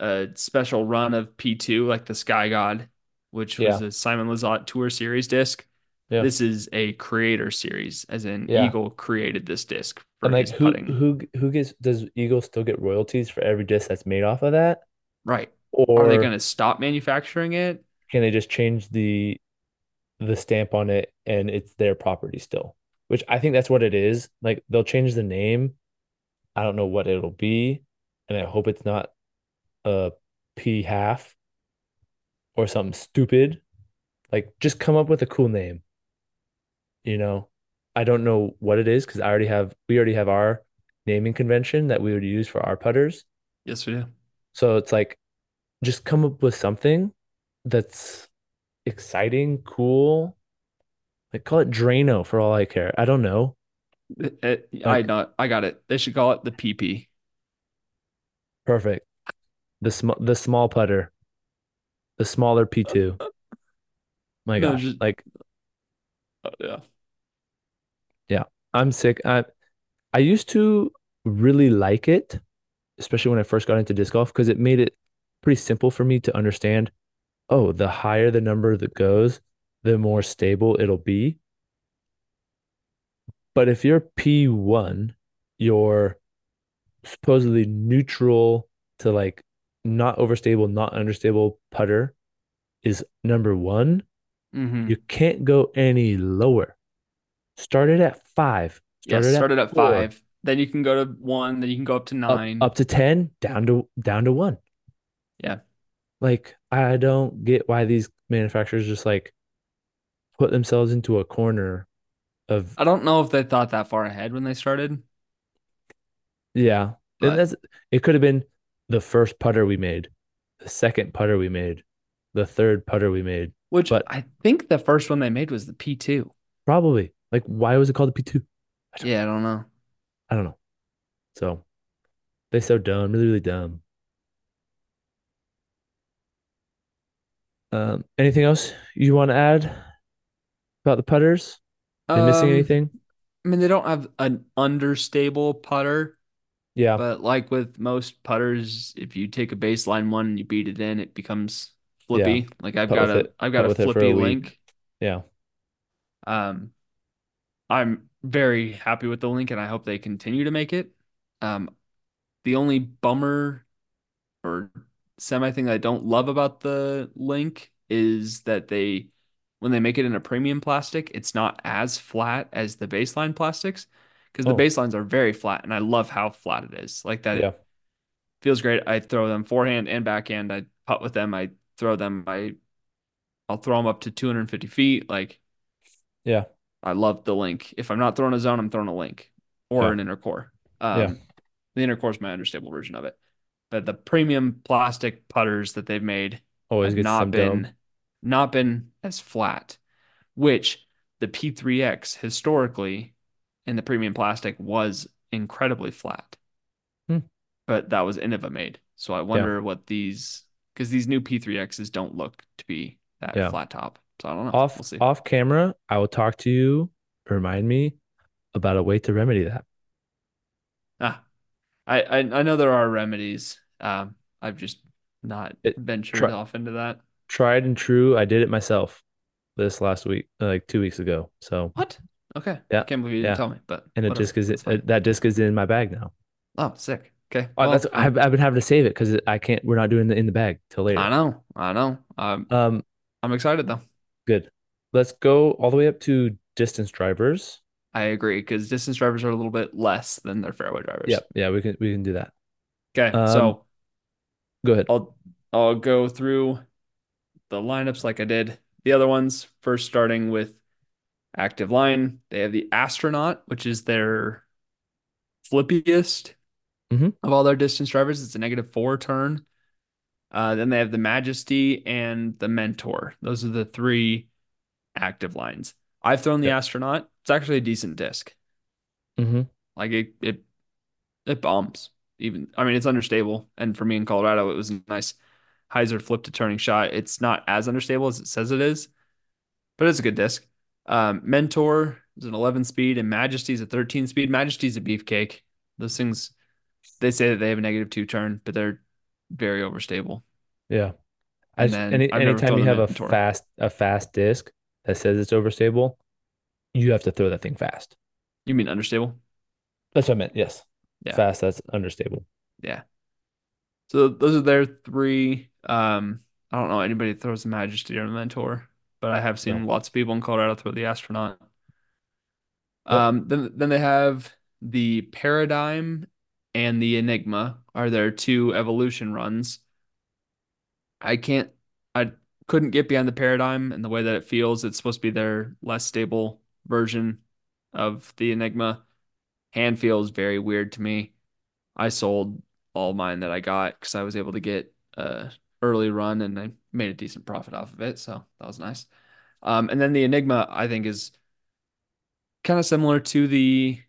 [SPEAKER 2] a special run of P2 like the Sky God, which was
[SPEAKER 1] Yeah.
[SPEAKER 2] a Simon Lizotte Tour Series disc.
[SPEAKER 1] Yeah.
[SPEAKER 2] This is a creator series, as in
[SPEAKER 1] Yeah.
[SPEAKER 2] Eagle created this disc for
[SPEAKER 1] And like
[SPEAKER 2] his
[SPEAKER 1] who
[SPEAKER 2] putting.
[SPEAKER 1] who who gets does Eagle still get royalties for every disc that's made off of that?
[SPEAKER 2] Right. Or are they going to stop manufacturing it?
[SPEAKER 1] can they just change the the stamp on it and it's their property still? Which I think that's what it is. Like they'll change the name. I don't know what it'll be, and I hope it's not a P half or something stupid. Like just come up with a cool name, you know. I don't know what it is because I already have we already have our naming convention that we would use for our putters.
[SPEAKER 2] Yes, we do.
[SPEAKER 1] So it's like just come up with something that's exciting, cool. Like call it Drano for all I care. I don't know.
[SPEAKER 2] It- it- uh, I
[SPEAKER 1] Like
[SPEAKER 2] know. I got it. They should call it the PP.
[SPEAKER 1] perfect. The small the small putter, the smaller P2. Uh, uh, My
[SPEAKER 2] No,
[SPEAKER 1] gosh.
[SPEAKER 2] just
[SPEAKER 1] Like
[SPEAKER 2] uh, yeah.
[SPEAKER 1] yeah, I'm sick. I I used to really like it, especially when I first got into disc golf because it made it pretty simple for me to understand, oh, the higher the number that goes, the more stable it'll be. But if you're P1, you're supposedly neutral to like not overstable, not understable putter is number one.
[SPEAKER 2] Mm-hmm.
[SPEAKER 1] You can't go any lower. Started at five. Start
[SPEAKER 2] Yes,
[SPEAKER 1] it at
[SPEAKER 2] started at five. Then you can go to one. Then you can go up to nine.
[SPEAKER 1] up to 10, down to down to one.
[SPEAKER 2] Yeah.
[SPEAKER 1] Like I don't get why these manufacturers just like put themselves into a corner of
[SPEAKER 2] I don't know if they thought that far ahead when they started,
[SPEAKER 1] yeah. And that's it could have been the first putter we made, the second putter we made, the third putter we made.
[SPEAKER 2] which
[SPEAKER 1] But
[SPEAKER 2] I think the first one they made was the P2.
[SPEAKER 1] probably like why was it called the P2? I don't,
[SPEAKER 2] Yeah, I don't know.
[SPEAKER 1] I don't know. So they're so dumb, really, really dumb. Um, anything else you want to add about the putters? Am I missing
[SPEAKER 2] Um,
[SPEAKER 1] anything?
[SPEAKER 2] I mean, they don't have an understable putter,
[SPEAKER 1] Yeah,
[SPEAKER 2] but like with most putters, if you take a baseline one and you beat it in, it becomes
[SPEAKER 1] yeah.
[SPEAKER 2] flippy. Like I've got a I've got
[SPEAKER 1] putt
[SPEAKER 2] a
[SPEAKER 1] with it a
[SPEAKER 2] flippy link.
[SPEAKER 1] Yeah,
[SPEAKER 2] Um, I'm very happy with the link and I hope they continue to make it. Um, the only bummer or semi thing I don't love about the link is that they, when they make it in a premium plastic, it's not as flat as the baseline plastics because the
[SPEAKER 1] Oh,
[SPEAKER 2] baselines are very flat and I love how flat it is. Like that,
[SPEAKER 1] yeah,
[SPEAKER 2] feels great. I throw them forehand and backhand. I putt with them. I throw them. I I'll throw them up to 250 feet. Like
[SPEAKER 1] yeah,
[SPEAKER 2] I love the link. If I'm not throwing a zone, I'm throwing a link or
[SPEAKER 1] yeah,
[SPEAKER 2] an inner core.
[SPEAKER 1] yeah.
[SPEAKER 2] Um, the inner core is my understable version of it. But the premium plastic putters that they've made
[SPEAKER 1] Always
[SPEAKER 2] have not been not been as flat, which the P3X historically in the premium plastic was incredibly flat.
[SPEAKER 1] Hmm.
[SPEAKER 2] But that was Innova made. So I
[SPEAKER 1] Yeah,
[SPEAKER 2] wonder what these because these new P3Xs don't look to be that
[SPEAKER 1] yeah.
[SPEAKER 2] flat top. So I don't know.
[SPEAKER 1] Off
[SPEAKER 2] We'll see.
[SPEAKER 1] off camera, I will talk to you. Remind me about a way to remedy that.
[SPEAKER 2] Ah, I, I I know there are remedies. Um, I've just not
[SPEAKER 1] It
[SPEAKER 2] ventured
[SPEAKER 1] try
[SPEAKER 2] off into that.
[SPEAKER 1] tried and true. I did it myself this last week, uh, like two weeks ago. So
[SPEAKER 2] What? Okay.
[SPEAKER 1] yeah,
[SPEAKER 2] Can't believe you didn't
[SPEAKER 1] yeah.
[SPEAKER 2] tell me, but
[SPEAKER 1] And it
[SPEAKER 2] whatever.
[SPEAKER 1] disc is uh, that disc is in my bag now.
[SPEAKER 2] Oh, sick. Okay.
[SPEAKER 1] Uh, that's I've I've been having to save it because I can't. We're not doing the in the bag till later.
[SPEAKER 2] I know. I know. Um,
[SPEAKER 1] Um,
[SPEAKER 2] I'm excited though.
[SPEAKER 1] Good. Let's go all the way up to distance drivers.
[SPEAKER 2] I agree because distance drivers are a little bit less than their fairway drivers.
[SPEAKER 1] Yep, yeah, we can we can do that.
[SPEAKER 2] Okay.
[SPEAKER 1] Um,
[SPEAKER 2] So
[SPEAKER 1] go ahead.
[SPEAKER 2] I'll I'll go through the lineups like I did the other ones. First, starting with active line, they have the astronaut, which is their flippiest
[SPEAKER 1] hmm
[SPEAKER 2] of all their distance drivers. It's a negative four turn. Uh, then they have the Majesty and the Mentor. Those are the three active lines. I've thrown the. Astronaut. It's actually a decent disc.
[SPEAKER 1] hmm
[SPEAKER 2] Like it, it, it bombs. Even I mean, it's understable. And for me in Colorado, it was a nice hyzer flip to turning shot. It's not as understable as it says it is, but it's a good disc. Um, Mentor is an 11 speed, and Majesty's a 13 speed. Majesty's a beefcake. Those things, they say that they have a negative two turn, but they're very overstable.
[SPEAKER 1] Yeah. I
[SPEAKER 2] And
[SPEAKER 1] just,
[SPEAKER 2] then
[SPEAKER 1] any anytime you have a fast a fast disc that says it's overstable, you have to throw that thing fast.
[SPEAKER 2] You mean understable?
[SPEAKER 1] That's what I meant. Yes.
[SPEAKER 2] Yeah.
[SPEAKER 1] Fast, that's understable.
[SPEAKER 2] Yeah. So those are their three. Um, I don't know anybody throws the Majesty or the Mentor, but I have seen
[SPEAKER 1] No.
[SPEAKER 2] lots of people in Colorado throw the Astronaut. Um, then then they have the Paradigm and the Enigma are their two evolution runs. I can't, I couldn't get behind the paradigm and the way that it feels. It's supposed to be their less stable version of the Enigma. Hand feels very weird to me. I sold all mine that I got because I was able to get a early run and I made a decent profit off of it. So that was nice. Um, and then the Enigma, I think, is kind of similar to the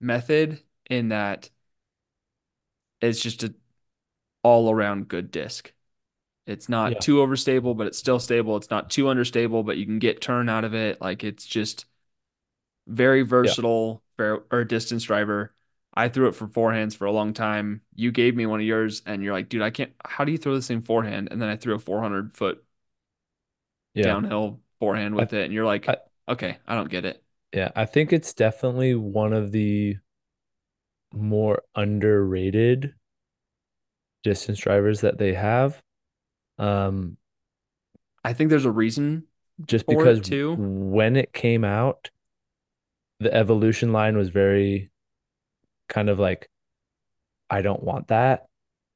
[SPEAKER 2] method in that it's just a all around good disc. It's not
[SPEAKER 1] Yeah.
[SPEAKER 2] too overstable, but it's still stable. It's not too understable, but you can get turn out of it. Like it's just very
[SPEAKER 1] Yeah.
[SPEAKER 2] versatile for or distance driver. I threw it for forehands for a long time. You gave me one of yours, and you're like, dude, I can't. How do you throw the same forehand? And then I threw a 400 foot
[SPEAKER 1] Yeah.
[SPEAKER 2] downhill forehand
[SPEAKER 1] I,
[SPEAKER 2] with it, and you're like,
[SPEAKER 1] I
[SPEAKER 2] okay, I don't get it.
[SPEAKER 1] yeah, I think it's definitely one of the more underrated distance drivers that they have. Um,
[SPEAKER 2] I think there's a reason
[SPEAKER 1] just because
[SPEAKER 2] too.
[SPEAKER 1] when it came out, the evolution line was very kind of like, I don't want that.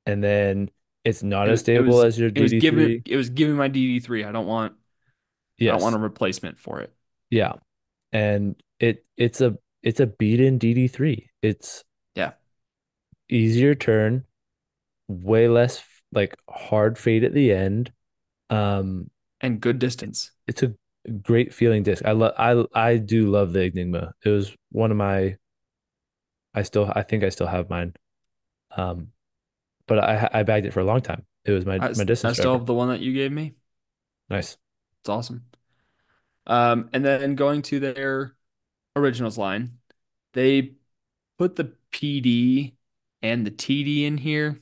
[SPEAKER 1] And then it's not as
[SPEAKER 2] It, it
[SPEAKER 1] stable
[SPEAKER 2] was
[SPEAKER 1] as your
[SPEAKER 2] it was giving
[SPEAKER 1] DD3.
[SPEAKER 2] it was giving my DD3. I don't want I don't want a replacement for it.
[SPEAKER 1] Yeah. And it it's a it's a beat-in DD3. It's easier turn, way less like hard fade at the end. Um,
[SPEAKER 2] and good distance.
[SPEAKER 1] it's a great feeling disc. I love I I do love the Enigma. It was one of my I still I think I still have mine. Um, but I I bagged it for a long time. It was my
[SPEAKER 2] I,
[SPEAKER 1] my
[SPEAKER 2] I still have the one that you gave me.
[SPEAKER 1] Nice.
[SPEAKER 2] It's awesome. Um, and then going to their originals line, they put the PD and the TD in here.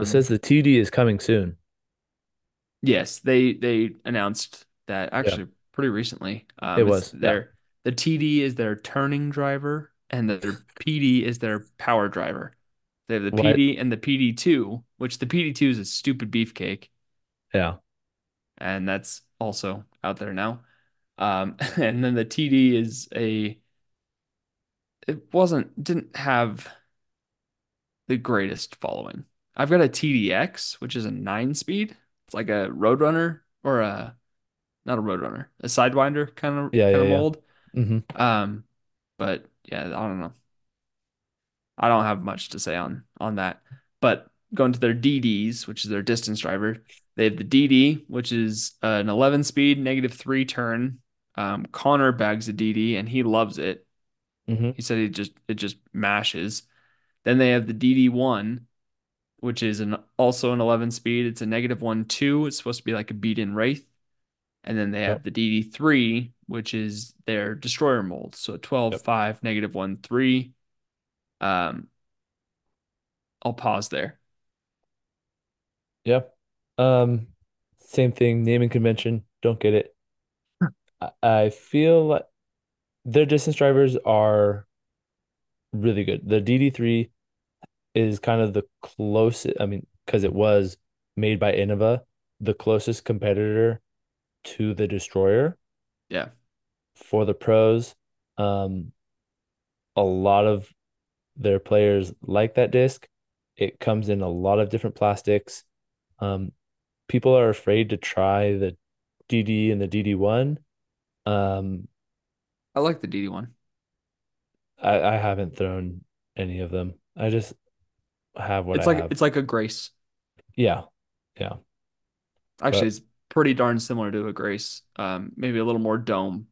[SPEAKER 1] It says
[SPEAKER 2] Um,
[SPEAKER 1] the TD is coming soon.
[SPEAKER 2] yes, they they announced that
[SPEAKER 1] Yeah,
[SPEAKER 2] actually pretty recently.
[SPEAKER 1] it
[SPEAKER 2] Um, it's
[SPEAKER 1] was. Yeah.
[SPEAKER 2] their the TD is their turning driver, and their PD is their power driver. They have the
[SPEAKER 1] What?
[SPEAKER 2] PD and the PD2, which the PD2 is a stupid beefcake,
[SPEAKER 1] Yeah.
[SPEAKER 2] and that's also out there now. Um, *laughs* and then the TD is a it wasn't didn't have the greatest following. I've got a TDX, which is a nine speed. It's like a Roadrunner or a not a Roadrunner, a Sidewinder kind of
[SPEAKER 1] Yeah,
[SPEAKER 2] kind
[SPEAKER 1] yeah,
[SPEAKER 2] of
[SPEAKER 1] yeah.
[SPEAKER 2] mold.
[SPEAKER 1] hmm
[SPEAKER 2] Um, but yeah, I don't know. I don't have much to say on on that. But going to their DDs, which is their distance driver, they have the DD, which is an 11 speed, negative three turn. Um, Connor bags a DD and he loves it.
[SPEAKER 1] hmm
[SPEAKER 2] He said he just it just mashes. Then they have the DD1, which is an also an 11 speed. It's a negative one two. It's supposed to be like a beat in Wraith. And then they
[SPEAKER 1] Yep.
[SPEAKER 2] have the DD3, which is their destroyer mold. So 12,
[SPEAKER 1] Yep.
[SPEAKER 2] 5, negative 1, 3. Um, I'll pause there.
[SPEAKER 1] Yep. Um, same thing, naming convention. Don't get it. I, I feel like their distance drivers are really good. The DD3 is kind of the closest, I mean, because it was made by Innova, the closest competitor to the Destroyer
[SPEAKER 2] Yeah.
[SPEAKER 1] for the pros. Um, a lot of their players like that disc. It comes in a lot of different plastics. Um, people are afraid to try the DD and the DD1. Um,
[SPEAKER 2] I like the DD1.
[SPEAKER 1] I, I haven't thrown any of them. I just have what
[SPEAKER 2] It's
[SPEAKER 1] I
[SPEAKER 2] like
[SPEAKER 1] have.
[SPEAKER 2] it's like a Grace.
[SPEAKER 1] Yeah, yeah.
[SPEAKER 2] Actually,
[SPEAKER 1] But
[SPEAKER 2] it's pretty darn similar to a Grace. Um, maybe a little more dome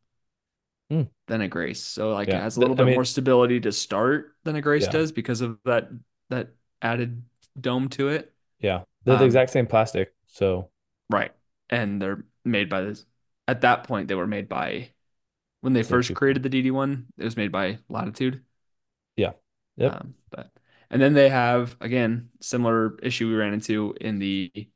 [SPEAKER 1] mm,
[SPEAKER 2] than a Grace. So like it has a little
[SPEAKER 1] I
[SPEAKER 2] bit
[SPEAKER 1] mean,
[SPEAKER 2] more stability to start than a Grace
[SPEAKER 1] yeah,
[SPEAKER 2] does because of that that added dome to it.
[SPEAKER 1] yeah. They're the
[SPEAKER 2] Um,
[SPEAKER 1] exact same plastic. So
[SPEAKER 2] right. And they're made by this. At that point, they were made by when they first created the DD1, it was made by Latitude.
[SPEAKER 1] Yeah. Yep.
[SPEAKER 2] Um, but and then they have again similar issue we ran into in the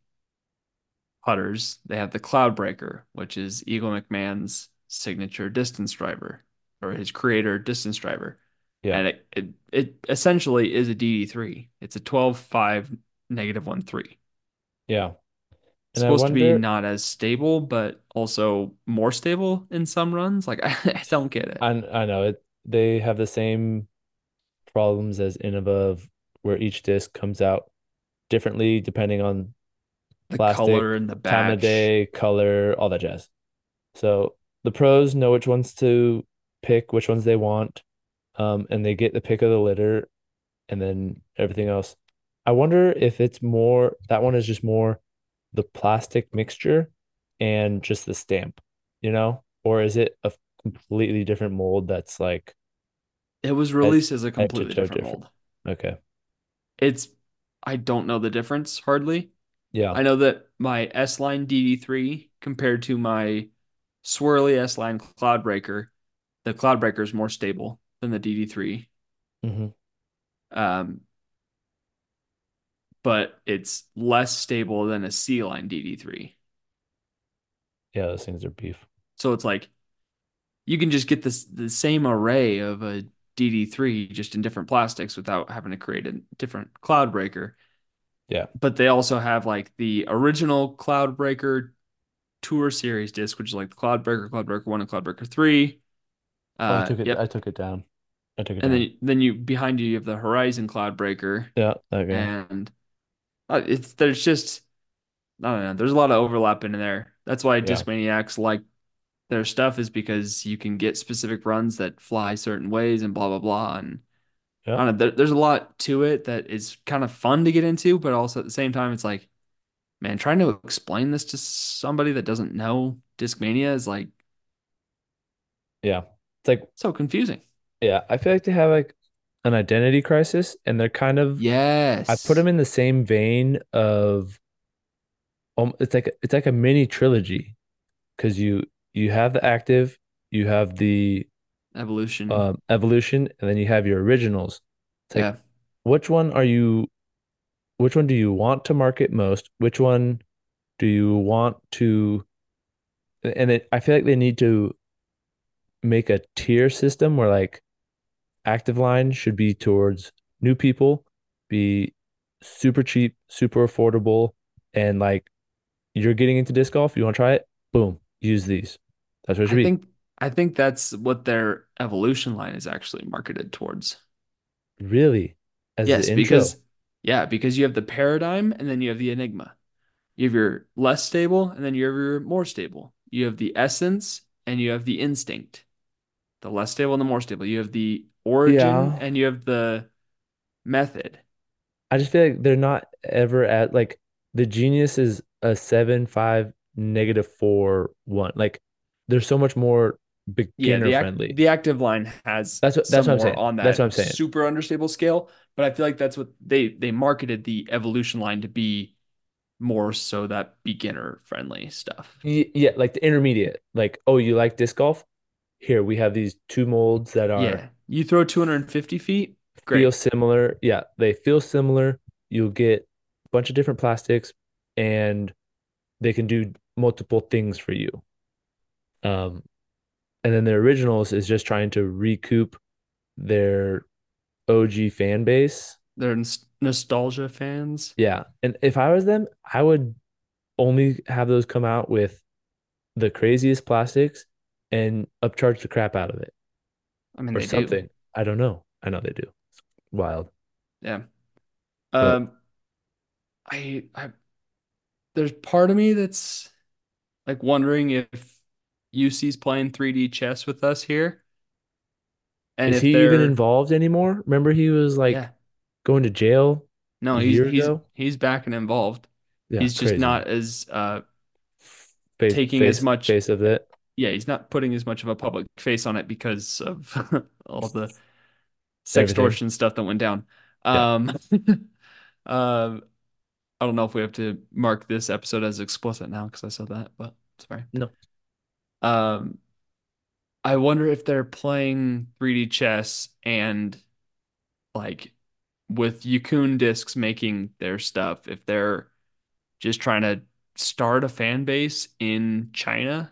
[SPEAKER 2] putters. They have the Cloudbreaker, which is Eagle McMahon's signature distance driver or his creator distance driver.
[SPEAKER 1] Yeah.
[SPEAKER 2] And it it, it essentially is a DD3. It's a 12 5 negative 1 3.
[SPEAKER 1] Yeah.
[SPEAKER 2] It's
[SPEAKER 1] And
[SPEAKER 2] supposed to be not as stable, but also more stable in some runs. Like I, *laughs* I don't get it.
[SPEAKER 1] I I know it. They have the same problems as Innova where each disc comes out differently depending on
[SPEAKER 2] The
[SPEAKER 1] plastic,
[SPEAKER 2] color and the
[SPEAKER 1] time of day, color, all that jazz. So the pros know which ones to pick, which ones they want, um, and they get the pick of the litter, and then everything else. I wonder if it's more that one is just more the plastic mixture and just the stamp, you know, or is it a completely different mold that's like
[SPEAKER 2] It was released as a completely different
[SPEAKER 1] different?
[SPEAKER 2] mold.
[SPEAKER 1] Okay,
[SPEAKER 2] It's I don't know the difference hardly.
[SPEAKER 1] yeah,
[SPEAKER 2] I know that my S line DD3 compared to my swirly S line Cloudbreaker, the Cloudbreaker is more stable than the DD3.
[SPEAKER 1] hmm
[SPEAKER 2] Um, but it's less stable than a C line DD3.
[SPEAKER 1] yeah, those things are beef.
[SPEAKER 2] So it's like you can just get this the same array of a DD3 just in different plastics without having to create a different Cloudbreaker.
[SPEAKER 1] Yeah.
[SPEAKER 2] But they also have like the original Cloudbreaker Tour Series disc, which is like the Cloudbreaker, Cloudbreaker 1, and Cloudbreaker 3.
[SPEAKER 1] Oh, I
[SPEAKER 2] Uh,
[SPEAKER 1] took it. I took it down. I took it
[SPEAKER 2] And
[SPEAKER 1] down.
[SPEAKER 2] then then you behind you you have the Horizon Cloudbreaker
[SPEAKER 1] Yeah. Okay.
[SPEAKER 2] and uh, Uh, it's there's just I don't know, there's a lot of overlap in there. That's why
[SPEAKER 1] Yeah.
[SPEAKER 2] Discmaniacs like their stuff is because you can get specific runs that fly certain ways and blah blah blah and
[SPEAKER 1] Yeah.
[SPEAKER 2] I don't know, there, there's a lot to it that is kind of fun to get into, but also at the same time it's like man, trying to explain this to somebody that doesn't know Discmania is like
[SPEAKER 1] Yeah. It's like
[SPEAKER 2] so confusing.
[SPEAKER 1] yeah. I feel like they have like an identity crisis, and they're kind of. Yes. I put them in the same vein of. Um, it's like it's like a mini trilogy because you you have the active, you have the
[SPEAKER 2] Evolution.
[SPEAKER 1] um evolution, and then you have your originals. It's like
[SPEAKER 2] Yeah.
[SPEAKER 1] which one are you? Which one do you want to market most? Which one do you want to? And it, I feel like they need to make a tier system where like active line should be towards new people, be super cheap, super affordable, and like you're getting into disc golf, you want to try it? Boom, use these. That's what it should
[SPEAKER 2] I
[SPEAKER 1] be.
[SPEAKER 2] think I think that's what their evolution line is actually marketed towards.
[SPEAKER 1] Really, as
[SPEAKER 2] Yes, because yeah, because you have the paradigm and then you have the enigma. You have your less stable and then you have your more stable. You have the essence and you have the instinct. The less stable and the more stable. You have the origin
[SPEAKER 1] Yeah,
[SPEAKER 2] and you have the method.
[SPEAKER 1] I just feel like they're not ever at like the genius is a seven, five, negative four, one. Like they're so much more
[SPEAKER 2] Yeah,
[SPEAKER 1] beginner
[SPEAKER 2] the act
[SPEAKER 1] friendly.
[SPEAKER 2] the active line has
[SPEAKER 1] That's what that's what I'm saying.
[SPEAKER 2] on
[SPEAKER 1] That's what I'm saying.
[SPEAKER 2] super understable scale, but I feel like that's what they they marketed the evolution line to be more so that beginner friendly stuff.
[SPEAKER 1] Yeah, like the intermediate. Like, oh, you like disc golf? Here we have these two molds that are
[SPEAKER 2] Yeah. You throw 250 feet,
[SPEAKER 1] feel similar. Yeah, they feel similar. You'll get a bunch of different plastics and they can do multiple things for you. Um, and then the originals is just trying to recoup their OG fan base.
[SPEAKER 2] They're nos- nostalgia fans.
[SPEAKER 1] Yeah. And if I was them, I would only have those come out with the craziest plastics and upcharge the crap out of it
[SPEAKER 2] I mean,
[SPEAKER 1] or
[SPEAKER 2] they do.
[SPEAKER 1] something. I don't know. I know they do. It's wild.
[SPEAKER 2] Yeah.
[SPEAKER 1] But
[SPEAKER 2] Um, I, I, there's part of me that's like wondering if Jussi's playing 3D chess with us here, and
[SPEAKER 1] is
[SPEAKER 2] if
[SPEAKER 1] he even
[SPEAKER 2] they're,
[SPEAKER 1] involved anymore? Remember he was like
[SPEAKER 2] yeah,
[SPEAKER 1] going to jail
[SPEAKER 2] no, he's he's
[SPEAKER 1] ago?
[SPEAKER 2] he's back and involved.
[SPEAKER 1] Yeah,
[SPEAKER 2] He's just
[SPEAKER 1] crazy.
[SPEAKER 2] not as uh
[SPEAKER 1] Face
[SPEAKER 2] taking as much.
[SPEAKER 1] face of it.
[SPEAKER 2] Yeah, he's not putting as much of a public face on it because of *laughs* all the sextortion stuff that went down.
[SPEAKER 1] Yeah.
[SPEAKER 2] Um, *laughs* uh, I don't know if we have to mark this episode as explicit now because I said that, but sorry.
[SPEAKER 1] No.
[SPEAKER 2] Um, I wonder if they're playing 3D chess and like with Yikun discs making their stuff, if they're just trying to start a fan base in China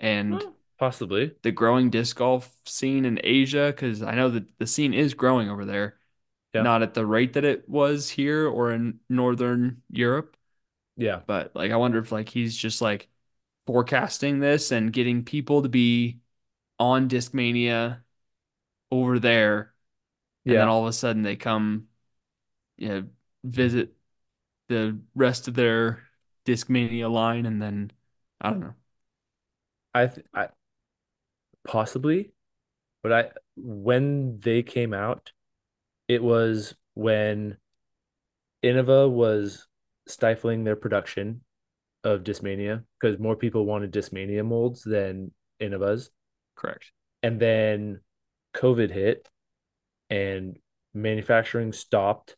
[SPEAKER 2] and
[SPEAKER 1] Well, possibly.
[SPEAKER 2] the growing disc golf scene in Asia, because I know that the scene is growing over there,
[SPEAKER 1] Yeah.
[SPEAKER 2] not at the rate that it was here or in Northern Europe.
[SPEAKER 1] Yeah.
[SPEAKER 2] But like, I wonder if like he's just like forecasting this and getting people to be on Discmania over there, and then all of a sudden they come, you know, visit the rest of their Discmania line and then I don't know.
[SPEAKER 1] I, th I possibly, but I when they came out, it was when Innova was stifling their production of Discmania because more people wanted Discmania molds than Innova's.
[SPEAKER 2] Correct.
[SPEAKER 1] And then COVID hit and manufacturing stopped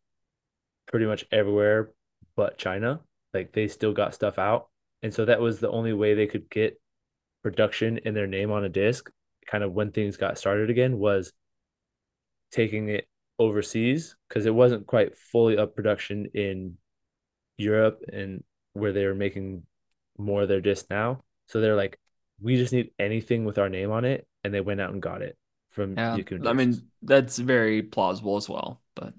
[SPEAKER 1] pretty much everywhere but China. Like they still got stuff out. And so that was the only way they could get production in their name on a disc, kind of when things got started again, was taking it overseas because it wasn't quite fully up production in Europe and where they were making more of their disc now. So they're like, we just need anything with our name on it, and they went out and got it from
[SPEAKER 2] Yeah.
[SPEAKER 1] Yikun
[SPEAKER 2] I mean, that's very plausible as well, but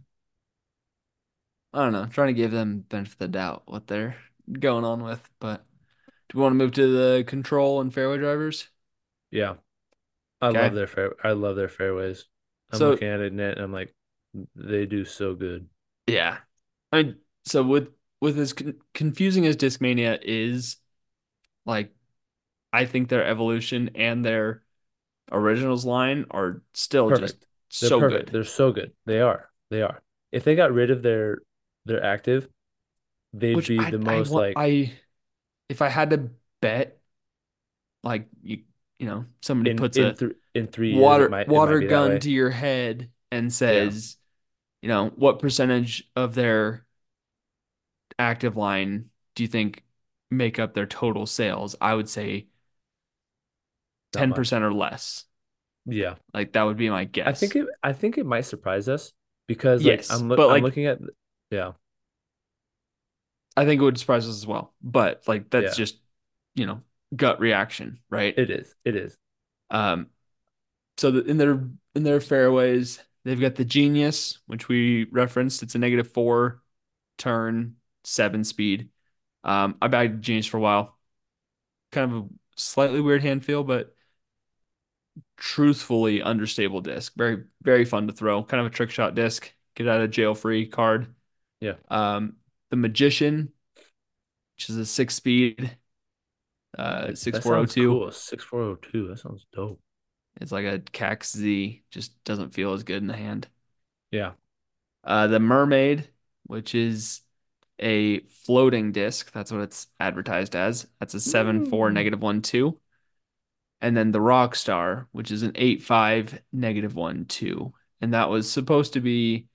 [SPEAKER 2] I don't know. Trying to give them benefit of the doubt what they're going on with, but do we want to move to the control and fairway drivers?
[SPEAKER 1] yeah, I
[SPEAKER 2] Okay.
[SPEAKER 1] love their fair. I love their fairways. I'm
[SPEAKER 2] So
[SPEAKER 1] looking at it net, and I'm like, they do so good.
[SPEAKER 2] yeah. I mean, so with with as con confusing as Discmania is, like I think their evolution and their originals line are still just
[SPEAKER 1] They're
[SPEAKER 2] so
[SPEAKER 1] perfect.
[SPEAKER 2] good.
[SPEAKER 1] They're so good. They are. They are. If they got rid of their their active, they'd
[SPEAKER 2] Which
[SPEAKER 1] be
[SPEAKER 2] I
[SPEAKER 1] the
[SPEAKER 2] I
[SPEAKER 1] most
[SPEAKER 2] want
[SPEAKER 1] like
[SPEAKER 2] I if I had to bet, like you you know, somebody
[SPEAKER 1] in
[SPEAKER 2] puts
[SPEAKER 1] in
[SPEAKER 2] a
[SPEAKER 1] th in three
[SPEAKER 2] water
[SPEAKER 1] might
[SPEAKER 2] water gun to your head and
[SPEAKER 1] Yeah,
[SPEAKER 2] says, you know, what percentage of their active line do you think make up their total sales? I would say 10% or less.
[SPEAKER 1] Yeah.
[SPEAKER 2] Like that would be my guess.
[SPEAKER 1] I think it I think it might surprise us because like
[SPEAKER 2] Yes,
[SPEAKER 1] I'm look
[SPEAKER 2] but
[SPEAKER 1] I'm
[SPEAKER 2] like
[SPEAKER 1] looking at yeah,
[SPEAKER 2] I think it would surprise us as well. But like that's
[SPEAKER 1] yeah.
[SPEAKER 2] just, you know, gut reaction, right?
[SPEAKER 1] It is. It is.
[SPEAKER 2] Um, so the, in their in their fairways, they've got the Genius, which we referenced. It's a negative four turn, seven speed. Um, I bagged Genius for a while. Kind of a slightly weird hand feel, but truthfully understable disc. Very, very fun to throw. Kind of a trick shot disc. Get out of jail free card.
[SPEAKER 1] Yeah.
[SPEAKER 2] Um, the Magician, which is a six speed, uh, six four oh
[SPEAKER 1] sounds
[SPEAKER 2] two.
[SPEAKER 1] cool. 6402. That sounds dope.
[SPEAKER 2] It's like a Kaxe Z, just doesn't feel as good in the hand.
[SPEAKER 1] Yeah.
[SPEAKER 2] Uh, the Mermaid, which is a floating disc. That's what it's advertised as. That's a 7-4
[SPEAKER 1] Mm.
[SPEAKER 2] negative 1-2. And then the rock star, which is an 8-5 negative 1-2. And that was supposed to be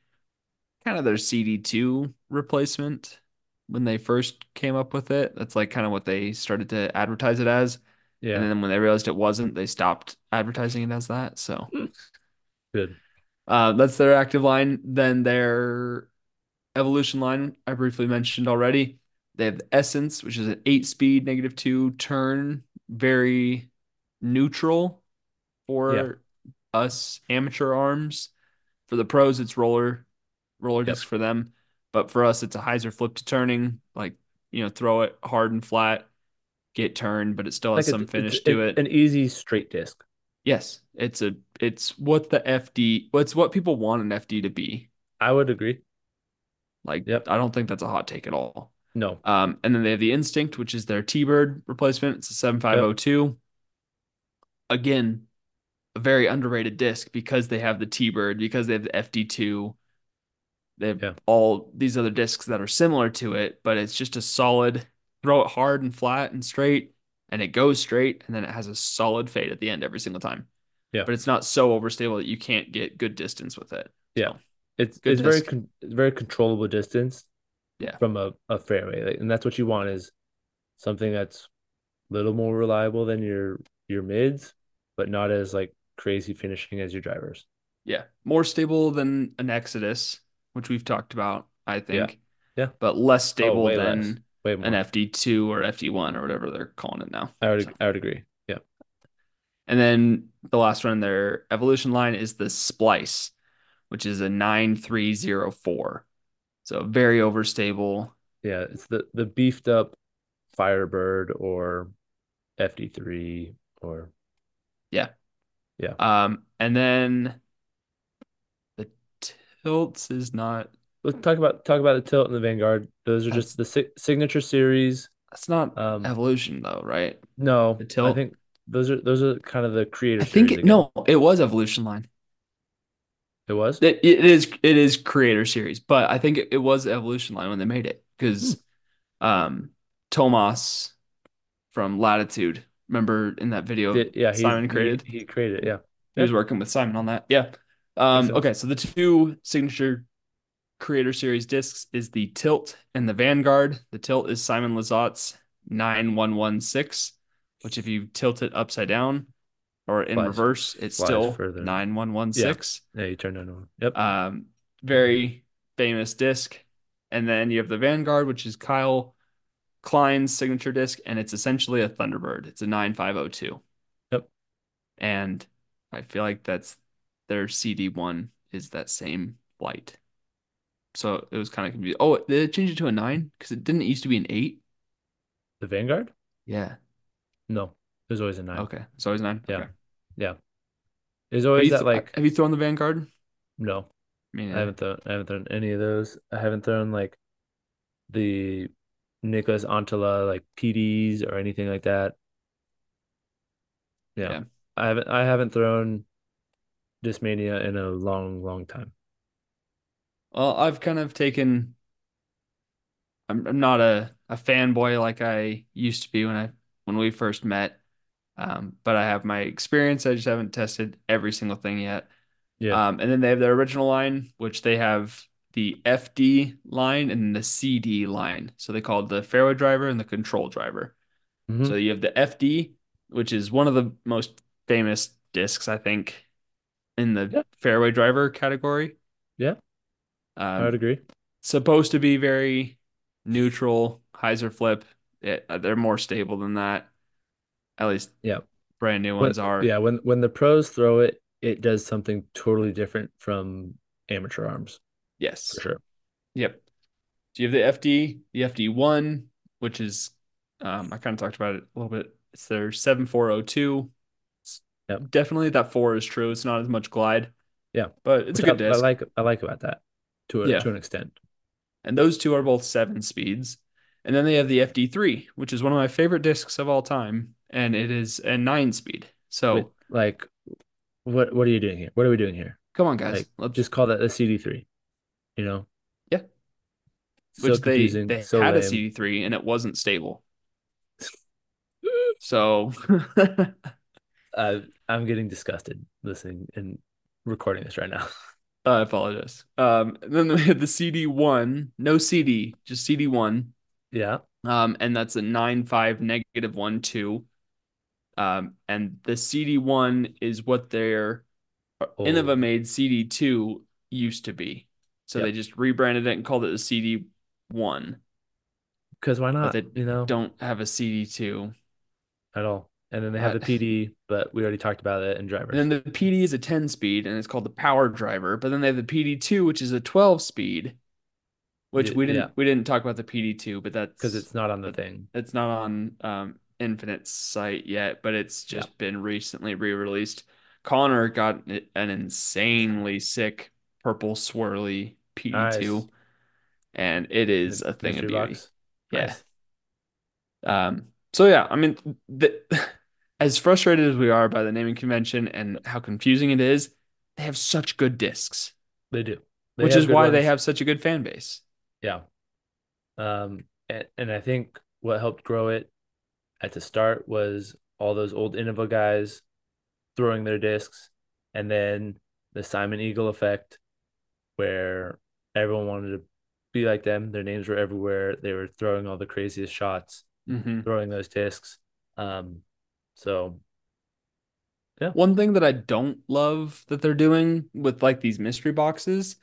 [SPEAKER 2] kind of their CD2 replacement when they first came up with it. That's like kind of what they started to advertise it as.
[SPEAKER 1] Yeah.
[SPEAKER 2] And then when they realized it wasn't, they stopped advertising it as that. So
[SPEAKER 1] Good.
[SPEAKER 2] uh, that's their active line. Then their evolution line, I briefly mentioned already. They have the Essence, which is an eight speed, negative two turn, very neutral
[SPEAKER 1] Yeah.
[SPEAKER 2] for us amateur arms. For the pros, it's roller, roller
[SPEAKER 1] Yep.
[SPEAKER 2] disc for them. But for us, it's a hyzer flip to turning, like, you know, throw it hard and flat, get turned, but it still has
[SPEAKER 1] Like
[SPEAKER 2] some finish to it.
[SPEAKER 1] an easy straight disc.
[SPEAKER 2] Yes, it's a, it's what the FD, what's what people want an FD to be.
[SPEAKER 1] I would agree.
[SPEAKER 2] Like,
[SPEAKER 1] Yep.
[SPEAKER 2] I don't think that's a hot take at all.
[SPEAKER 1] No.
[SPEAKER 2] Um, and then they have the Instinct, which is their T-Bird replacement. It's a
[SPEAKER 1] Yep.
[SPEAKER 2] 7502. Again, a very underrated disc because they have the T-Bird, because they have the FD2. They have
[SPEAKER 1] Yeah.
[SPEAKER 2] all these other discs that are similar to it, but it's just a solid throw it hard and flat and straight, and it goes straight, and then it has a solid fade at the end every single time.
[SPEAKER 1] Yeah.
[SPEAKER 2] But it's not so overstable that you can't get good distance with it.
[SPEAKER 1] Yeah.
[SPEAKER 2] So
[SPEAKER 1] It's it's very con very controllable distance
[SPEAKER 2] Yeah.
[SPEAKER 1] from a, a fairway. Like, and that's what you want is something that's a little more reliable than your your mids, but not as like crazy finishing as your drivers.
[SPEAKER 2] Yeah, more stable than an Exodus, which we've talked about, I think,
[SPEAKER 1] Yeah. yeah.
[SPEAKER 2] but less
[SPEAKER 1] Oh,
[SPEAKER 2] stable
[SPEAKER 1] less.
[SPEAKER 2] than
[SPEAKER 1] Way
[SPEAKER 2] an. FD2 or FD1 or whatever they're calling it now.
[SPEAKER 1] I would
[SPEAKER 2] So,
[SPEAKER 1] I would agree. Yeah.
[SPEAKER 2] and then the last one in their evolution line is the Splice, which is a 9304. So very overstable.
[SPEAKER 1] Yeah. It's the the beefed up Firebird or FD3 or
[SPEAKER 2] Yeah.
[SPEAKER 1] yeah.
[SPEAKER 2] Um, and then the tilts is not
[SPEAKER 1] Let's talk about talk about the tilt and the Vanguard. Those are just the si signature series
[SPEAKER 2] That's not
[SPEAKER 1] Um,
[SPEAKER 2] evolution though, right?
[SPEAKER 1] no,
[SPEAKER 2] The
[SPEAKER 1] I think those are those are kind of the creator
[SPEAKER 2] I think it, no, it was evolution line.
[SPEAKER 1] It was?
[SPEAKER 2] It, it is it is creator series, but I think it, it was evolution line when they made it
[SPEAKER 1] Hmm.
[SPEAKER 2] because um Tomas from Latitude, remember in that video
[SPEAKER 1] Did, yeah,
[SPEAKER 2] Simon
[SPEAKER 1] he
[SPEAKER 2] created?
[SPEAKER 1] he created it. Yeah.
[SPEAKER 2] He was working with Simon on that. Yeah. Um, okay, so the two signature creator series discs is the Tilt and the Vanguard. The Tilt is Simon Lizotte's 9116, which if you tilt it upside down or in reverse, it's still
[SPEAKER 1] further.
[SPEAKER 2] 9116.
[SPEAKER 1] Yeah, you turned it on. Yep.
[SPEAKER 2] Um, very famous disc. And then you have the Vanguard, which is Kyle Klein's signature disc, and it's essentially a Thunderbird. It's a 9502.
[SPEAKER 1] Yep.
[SPEAKER 2] And I feel like that's their CD1 is that same flight. So it was kind of confusing. Oh, did it change it to a nine? Because it didn't it used to be an eight.
[SPEAKER 1] The Vanguard?
[SPEAKER 2] Yeah.
[SPEAKER 1] No, there's always a nine.
[SPEAKER 2] Okay. It's always nine.
[SPEAKER 1] Yeah.
[SPEAKER 2] Okay.
[SPEAKER 1] Yeah. There's always that
[SPEAKER 2] th-
[SPEAKER 1] like
[SPEAKER 2] have you thrown the Vanguard?
[SPEAKER 1] no.
[SPEAKER 2] I mean,
[SPEAKER 1] I haven't thrown I haven't thrown any of those. I haven't thrown like the Nicholas Anttila like PDs or anything like that. Yeah.
[SPEAKER 2] Yeah.
[SPEAKER 1] I haven't I haven't thrown Discmania in a long, long time.
[SPEAKER 2] Well, I've kind of taken. I'm, I'm not a, a fanboy like I used to be when I when we first met, um, but I have my experience. I just haven't tested every single thing yet.
[SPEAKER 1] Yeah.
[SPEAKER 2] Um, and then they have their original line, which they have the FD line and the CD line. So they call it the fairway driver and the control driver.
[SPEAKER 1] Mhm.
[SPEAKER 2] So you have the FD, which is one of the most famous discs, I think, in the
[SPEAKER 1] Yeah.
[SPEAKER 2] fairway driver category.
[SPEAKER 1] Yeah. I would
[SPEAKER 2] Um,
[SPEAKER 1] agree.
[SPEAKER 2] supposed to be very neutral, hyzer flip. It, uh, they're more stable than that. At least
[SPEAKER 1] Yeah.
[SPEAKER 2] brand new
[SPEAKER 1] When,
[SPEAKER 2] ones are.
[SPEAKER 1] yeah, when when the pros throw it, it does something totally different from amateur arms
[SPEAKER 2] Yes.
[SPEAKER 1] for sure.
[SPEAKER 2] Yep. So you have the FD, the FD1, which is um, I kind of talked about it a little bit. It's their 7402. It's
[SPEAKER 1] Yep.
[SPEAKER 2] Definitely that four is true. It's not as much glide,
[SPEAKER 1] Yeah.
[SPEAKER 2] but it's
[SPEAKER 1] Which
[SPEAKER 2] a good
[SPEAKER 1] I, I like I like about that to a
[SPEAKER 2] Yeah.
[SPEAKER 1] to an extent.
[SPEAKER 2] And those two are both seven speeds. And then they have the FD3, which is one of my favorite discs of all time, and it is a nine speed. So
[SPEAKER 1] Wait, like what what are you doing here? What are we doing here?
[SPEAKER 2] come on, guys.
[SPEAKER 1] Like
[SPEAKER 2] Let's
[SPEAKER 1] just call that a CD3, you know?
[SPEAKER 2] Yeah.
[SPEAKER 1] So
[SPEAKER 2] which they they
[SPEAKER 1] so
[SPEAKER 2] had a. CD3 and it wasn't stable. *laughs* So *laughs*
[SPEAKER 1] Uh, I'm getting disgusted listening and recording this right now. *laughs*
[SPEAKER 2] I apologize. Um, then we had the CD1, no CD, just CD1.
[SPEAKER 1] Yeah.
[SPEAKER 2] Um, and that's a nine five negative 1 2. Um, and the CD1 is what their
[SPEAKER 1] Oh.
[SPEAKER 2] Innova made CD2 used to be. So
[SPEAKER 1] Yep.
[SPEAKER 2] they just rebranded it and called it the CD1,
[SPEAKER 1] Because why
[SPEAKER 2] but
[SPEAKER 1] not?
[SPEAKER 2] they
[SPEAKER 1] You know,
[SPEAKER 2] don't have a CD2.
[SPEAKER 1] at all. And then they have the PD, but we already talked about it in drivers.
[SPEAKER 2] And then the PD is a 10 speed and it's called the power driver. But then they have the PD2, which is a 12 speed, which
[SPEAKER 1] Yeah,
[SPEAKER 2] we didn't
[SPEAKER 1] yeah.
[SPEAKER 2] we didn't talk about the PD2, but that's
[SPEAKER 1] because it's not on the thing.
[SPEAKER 2] it's not on um Infinite's site yet, but it's just been recently re-released. Connor got an insanely sick purple swirly PD2,
[SPEAKER 1] Nice.
[SPEAKER 2] and it is
[SPEAKER 1] The
[SPEAKER 2] a thing of beauty.
[SPEAKER 1] box.
[SPEAKER 2] Yeah.
[SPEAKER 1] Nice.
[SPEAKER 2] Um, so yeah, I mean, the, *laughs* as frustrated as we are by the naming convention and how confusing it is, they have such good discs,
[SPEAKER 1] They do. They
[SPEAKER 2] which is why they have such a good fan base.
[SPEAKER 1] Yeah. Um, and, and I think what helped grow it at the start was all those old Innova guys throwing their discs, and then the Simon Eagle effect, where everyone wanted to be like them. Their names were everywhere. They were throwing all the craziest shots,
[SPEAKER 2] Mhm.
[SPEAKER 1] throwing those discs. Um, so yeah.
[SPEAKER 2] One thing that I don't love that they're doing with like these mystery boxes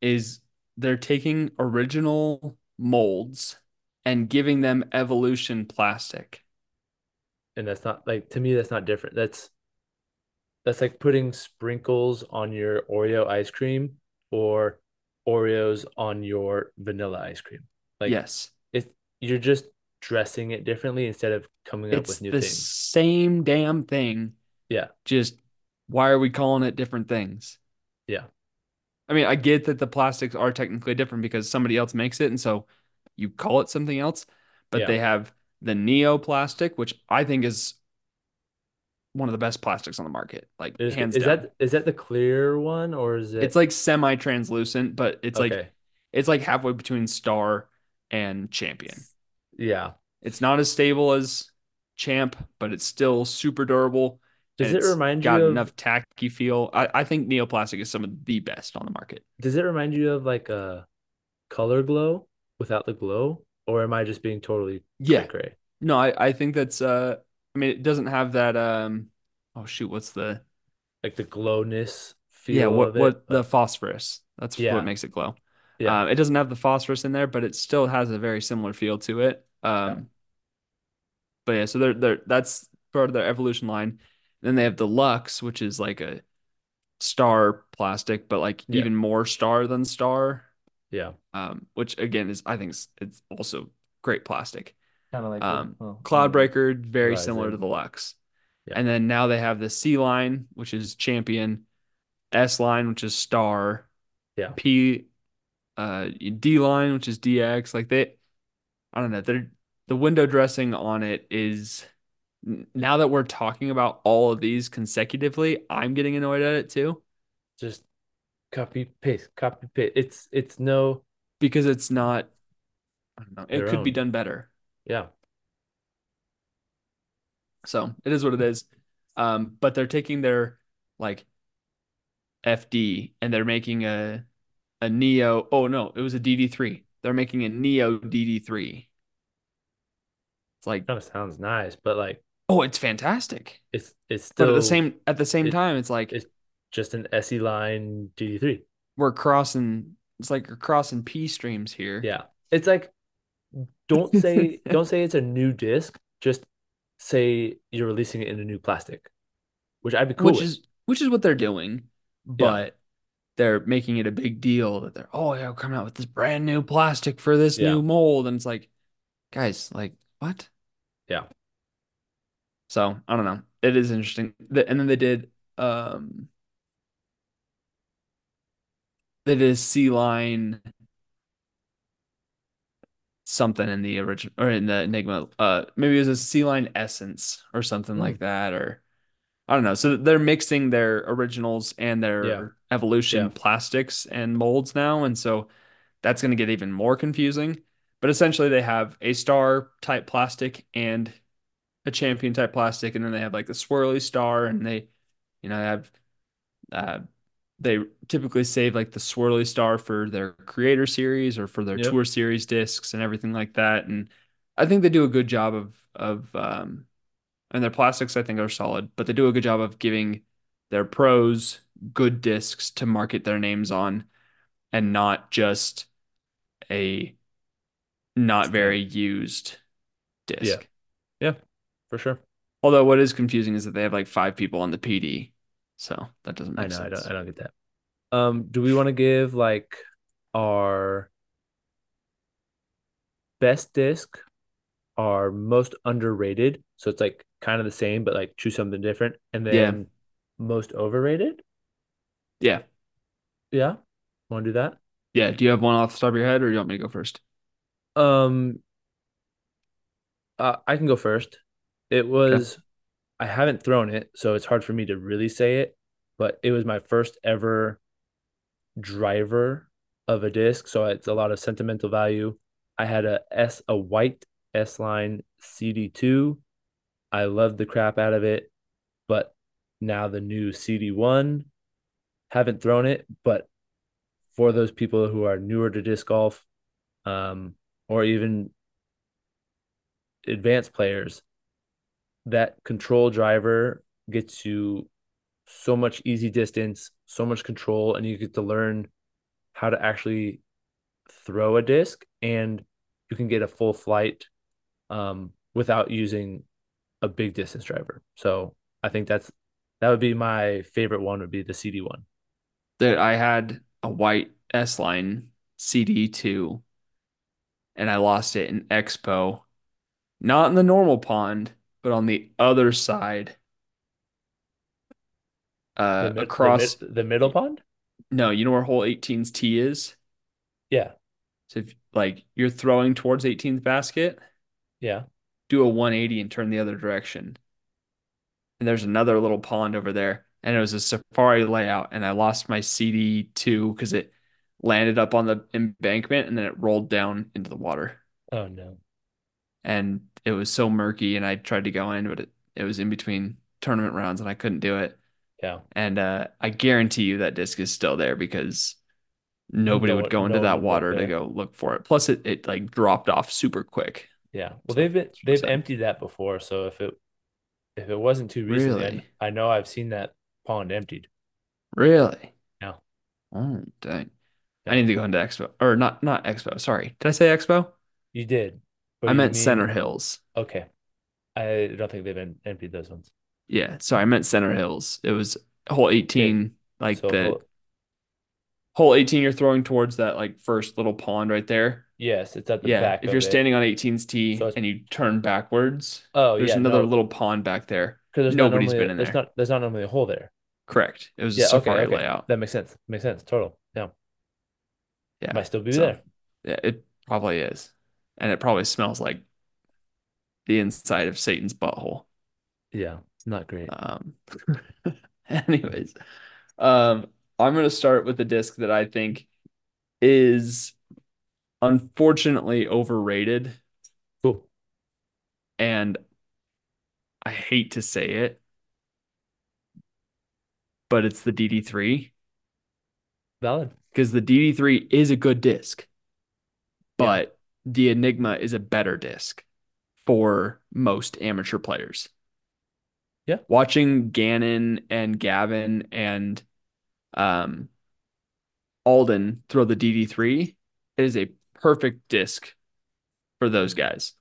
[SPEAKER 2] is they're taking original molds and giving them evolution plastic.
[SPEAKER 1] and that's not like to me that's not different. That's that's like putting sprinkles on your Oreo ice cream or Oreos on your vanilla ice cream. Like
[SPEAKER 2] yes.
[SPEAKER 1] it's you're just dressing it differently instead of coming up
[SPEAKER 2] It's
[SPEAKER 1] with new
[SPEAKER 2] the
[SPEAKER 1] things.
[SPEAKER 2] same damn thing.
[SPEAKER 1] Yeah.
[SPEAKER 2] Just why are we calling it different things?
[SPEAKER 1] Yeah.
[SPEAKER 2] I mean, I get that the plastics are technically different because somebody else makes it, and so you call it something else, but
[SPEAKER 1] Yeah.
[SPEAKER 2] they have the Neoplastic, which I think is one of the best plastics on the market, like
[SPEAKER 1] Is
[SPEAKER 2] hands
[SPEAKER 1] is
[SPEAKER 2] down.
[SPEAKER 1] that is that the clear one or is it It's
[SPEAKER 2] like semi-translucent, but it's like it's like halfway between Star and Champion.
[SPEAKER 1] Yeah.
[SPEAKER 2] It's not as stable as Champ, but it's still super durable
[SPEAKER 1] Does it remind
[SPEAKER 2] got
[SPEAKER 1] you of
[SPEAKER 2] enough tacky feel. I, I think Neoplastic is some of the best on the market.
[SPEAKER 1] does it remind you of like a color glow without the glow? Or am I just being totally
[SPEAKER 2] Yeah.
[SPEAKER 1] cray?
[SPEAKER 2] No, I, I think that's uh I mean it doesn't have that um oh shoot, what's the
[SPEAKER 1] Like the glowness
[SPEAKER 2] yeah,
[SPEAKER 1] feel
[SPEAKER 2] what
[SPEAKER 1] of it.
[SPEAKER 2] what the phosphorus. That's what makes it glow.
[SPEAKER 1] yeah,
[SPEAKER 2] Um, it doesn't have the phosphorus in there, but it still has a very similar feel to it.
[SPEAKER 1] Yeah,
[SPEAKER 2] Um, but yeah, so they're they're that's part of their evolution line. then they have the Lux, which is like a star plastic, but like
[SPEAKER 1] yeah,
[SPEAKER 2] even more star than star.
[SPEAKER 1] yeah.
[SPEAKER 2] Um, which again is I think it's, it's also great plastic.
[SPEAKER 1] Kind of like
[SPEAKER 2] Um,
[SPEAKER 1] well,
[SPEAKER 2] Cloudbreaker, very similar to the Lux.
[SPEAKER 1] Yeah.
[SPEAKER 2] And then now they have the C line, which is Champion, S line, which is Star,
[SPEAKER 1] Yeah.
[SPEAKER 2] P uh D line, which is DX. Like they I don't know, they're the window dressing on it is now that we're talking about all of these consecutively, I'm getting annoyed at it too
[SPEAKER 1] Just copy paste, copy paste. It's it's no
[SPEAKER 2] because it's not don't know, it could be done better.
[SPEAKER 1] Yeah.
[SPEAKER 2] So it is what it is. Um, but they're taking their like FD and they're making a a Neo. Oh no, it was a DD3. They're making a Neo DD3. It's like,
[SPEAKER 1] that sounds nice, but like
[SPEAKER 2] oh, it's fantastic.
[SPEAKER 1] it's it's
[SPEAKER 2] But at the same at the same
[SPEAKER 1] it
[SPEAKER 2] time, it's like
[SPEAKER 1] it's just an SE line DD3.
[SPEAKER 2] we're crossing. It's like we're crossing P streams here.
[SPEAKER 1] Yeah. It's like don't say *laughs* don't say it's a new disc, just say you're releasing it in a new plastic, which I'd be cool
[SPEAKER 2] which
[SPEAKER 1] with.
[SPEAKER 2] is which is what they're doing, but they're making it a big deal that they're oh yeah, coming out with this brand new plastic for this
[SPEAKER 1] Yeah.
[SPEAKER 2] new mold, and it's like, guys, like what?
[SPEAKER 1] Yeah.
[SPEAKER 2] So I don't know. It is interesting. And then they did um they did a C line something in the original or in the Enigma. Uh maybe it was a C line essence or something
[SPEAKER 1] Hmm.
[SPEAKER 2] like that, or I don't know. So they're mixing their originals and
[SPEAKER 1] Yeah.
[SPEAKER 2] their evolution
[SPEAKER 1] Yeah.
[SPEAKER 2] plastics and molds now, and so that's going to get even more confusing. But essentially, they have a star type plastic and a champion type plastic, and then they have like the swirly star, and they, you know, they have uh, they typically save like the swirly star for their creator series or for their
[SPEAKER 1] Yep.
[SPEAKER 2] tour series discs and everything like that. And I think they do a good job of of um, and their plastics I think are solid, but they do a good job of giving their pros good discs to market their names on and not just a not very used disc.
[SPEAKER 1] Yeah. Yeah, For sure.
[SPEAKER 2] Although what is confusing is that they have like five people on the PD. So that doesn't
[SPEAKER 1] I
[SPEAKER 2] make
[SPEAKER 1] know, I
[SPEAKER 2] sense.
[SPEAKER 1] don't I don't get that. Um, do we want to give like our best disc, our most underrated? So it's like kind of the same, but like choose something different, and
[SPEAKER 2] Yeah.
[SPEAKER 1] then most overrated?
[SPEAKER 2] Yeah.
[SPEAKER 1] Yeah. Want to do that?
[SPEAKER 2] Yeah. Do you have one off the top of your head or do you want me to go first?
[SPEAKER 1] Um, uh, I can go first. It
[SPEAKER 2] Okay.
[SPEAKER 1] was, I haven't thrown it, so it's hard for me to really say it, but it was my first ever driver of a disc, so it's a lot of sentimental value. I had a S, a white S line CD2. I loved the crap out of it, but now the new CD1, haven't thrown it, but for those people who are newer to disc golf, um, or even advanced players, that control driver gets you so much easy distance, so much control, and you get to learn how to actually throw a disc, and you can get a full flight um, without using a big distance driver. So I think that's that would be my favorite one. Would be the CD one.
[SPEAKER 2] That I had a white S line CD2 and I lost it in Expo. Not in the normal pond, but on the other side.
[SPEAKER 1] The
[SPEAKER 2] Uh
[SPEAKER 1] mid, the
[SPEAKER 2] across
[SPEAKER 1] mid, the middle pond.
[SPEAKER 2] no, you know where hole 18's tee is?
[SPEAKER 1] Yeah,
[SPEAKER 2] So if like you're throwing towards 18th basket,
[SPEAKER 1] yeah.
[SPEAKER 2] Do a 180 and turn the other direction. And there's another little pond over there. And it was a safari layout. And I lost my CD2 because it landed up on the embankment and then it rolled down into the water.
[SPEAKER 1] Oh no.
[SPEAKER 2] And it was so murky. And I tried to go in, but it, it was in between tournament rounds and I couldn't do it.
[SPEAKER 1] Yeah.
[SPEAKER 2] And uh, I guarantee you that disc is still there because nobody
[SPEAKER 1] No
[SPEAKER 2] would go into
[SPEAKER 1] no one
[SPEAKER 2] that water to go look for it. Plus, it, it like dropped off super quick.
[SPEAKER 1] Yeah. Well,
[SPEAKER 2] So,
[SPEAKER 1] they've been,
[SPEAKER 2] that's what I'm
[SPEAKER 1] they've emptied that before, so if it if it wasn't too recently, I,
[SPEAKER 2] Really?
[SPEAKER 1] I know I've seen that pond emptied.
[SPEAKER 2] Really?
[SPEAKER 1] Yeah.
[SPEAKER 2] Oh, dang.
[SPEAKER 1] Yeah.
[SPEAKER 2] I need to go into Expo or not, not Expo. Sorry. Did I say Expo?
[SPEAKER 1] You did.
[SPEAKER 2] I
[SPEAKER 1] you
[SPEAKER 2] meant Center Hills.
[SPEAKER 1] Okay. I don't think they've em- emptied those ones.
[SPEAKER 2] Yeah. Sorry. I meant Center Hills. It was hole 18, like
[SPEAKER 1] So,
[SPEAKER 2] the
[SPEAKER 1] hol-
[SPEAKER 2] hole 18 you're throwing towards that like first little pond right there.
[SPEAKER 1] Yes, it's at the
[SPEAKER 2] yeah.
[SPEAKER 1] back
[SPEAKER 2] If you're
[SPEAKER 1] it.
[SPEAKER 2] standing on 18's tee
[SPEAKER 1] So
[SPEAKER 2] and you turn backwards,
[SPEAKER 1] Oh,
[SPEAKER 2] there's
[SPEAKER 1] yeah,
[SPEAKER 2] another
[SPEAKER 1] no,
[SPEAKER 2] little pond back there.
[SPEAKER 1] 'cause there's not
[SPEAKER 2] nobody's
[SPEAKER 1] normally-
[SPEAKER 2] been in
[SPEAKER 1] there's
[SPEAKER 2] there.
[SPEAKER 1] Not, there's not normally a hole there.
[SPEAKER 2] Correct. It was a
[SPEAKER 1] Yeah, okay,
[SPEAKER 2] safari
[SPEAKER 1] okay.
[SPEAKER 2] layout.
[SPEAKER 1] That makes sense. Makes sense. Total. Yeah.
[SPEAKER 2] Yeah.
[SPEAKER 1] Might still be
[SPEAKER 2] So-
[SPEAKER 1] there.
[SPEAKER 2] Yeah, it probably is. And it probably smells like the inside of Satan's butthole.
[SPEAKER 1] Yeah. It's not great.
[SPEAKER 2] Um, *laughs* anyways, um, I'm going to start with a disc that I think is unfortunately overrated.
[SPEAKER 1] Cool.
[SPEAKER 2] And I hate to say it, but it's the DD3
[SPEAKER 1] Valid.
[SPEAKER 2] because the DD3 is a good disc,
[SPEAKER 1] Yeah.
[SPEAKER 2] but the Enigma is a better disc for most amateur players.
[SPEAKER 1] Yeah.
[SPEAKER 2] Watching Gannon and Gavin and um, Alden throw the DD3 is a perfect disc for those guys.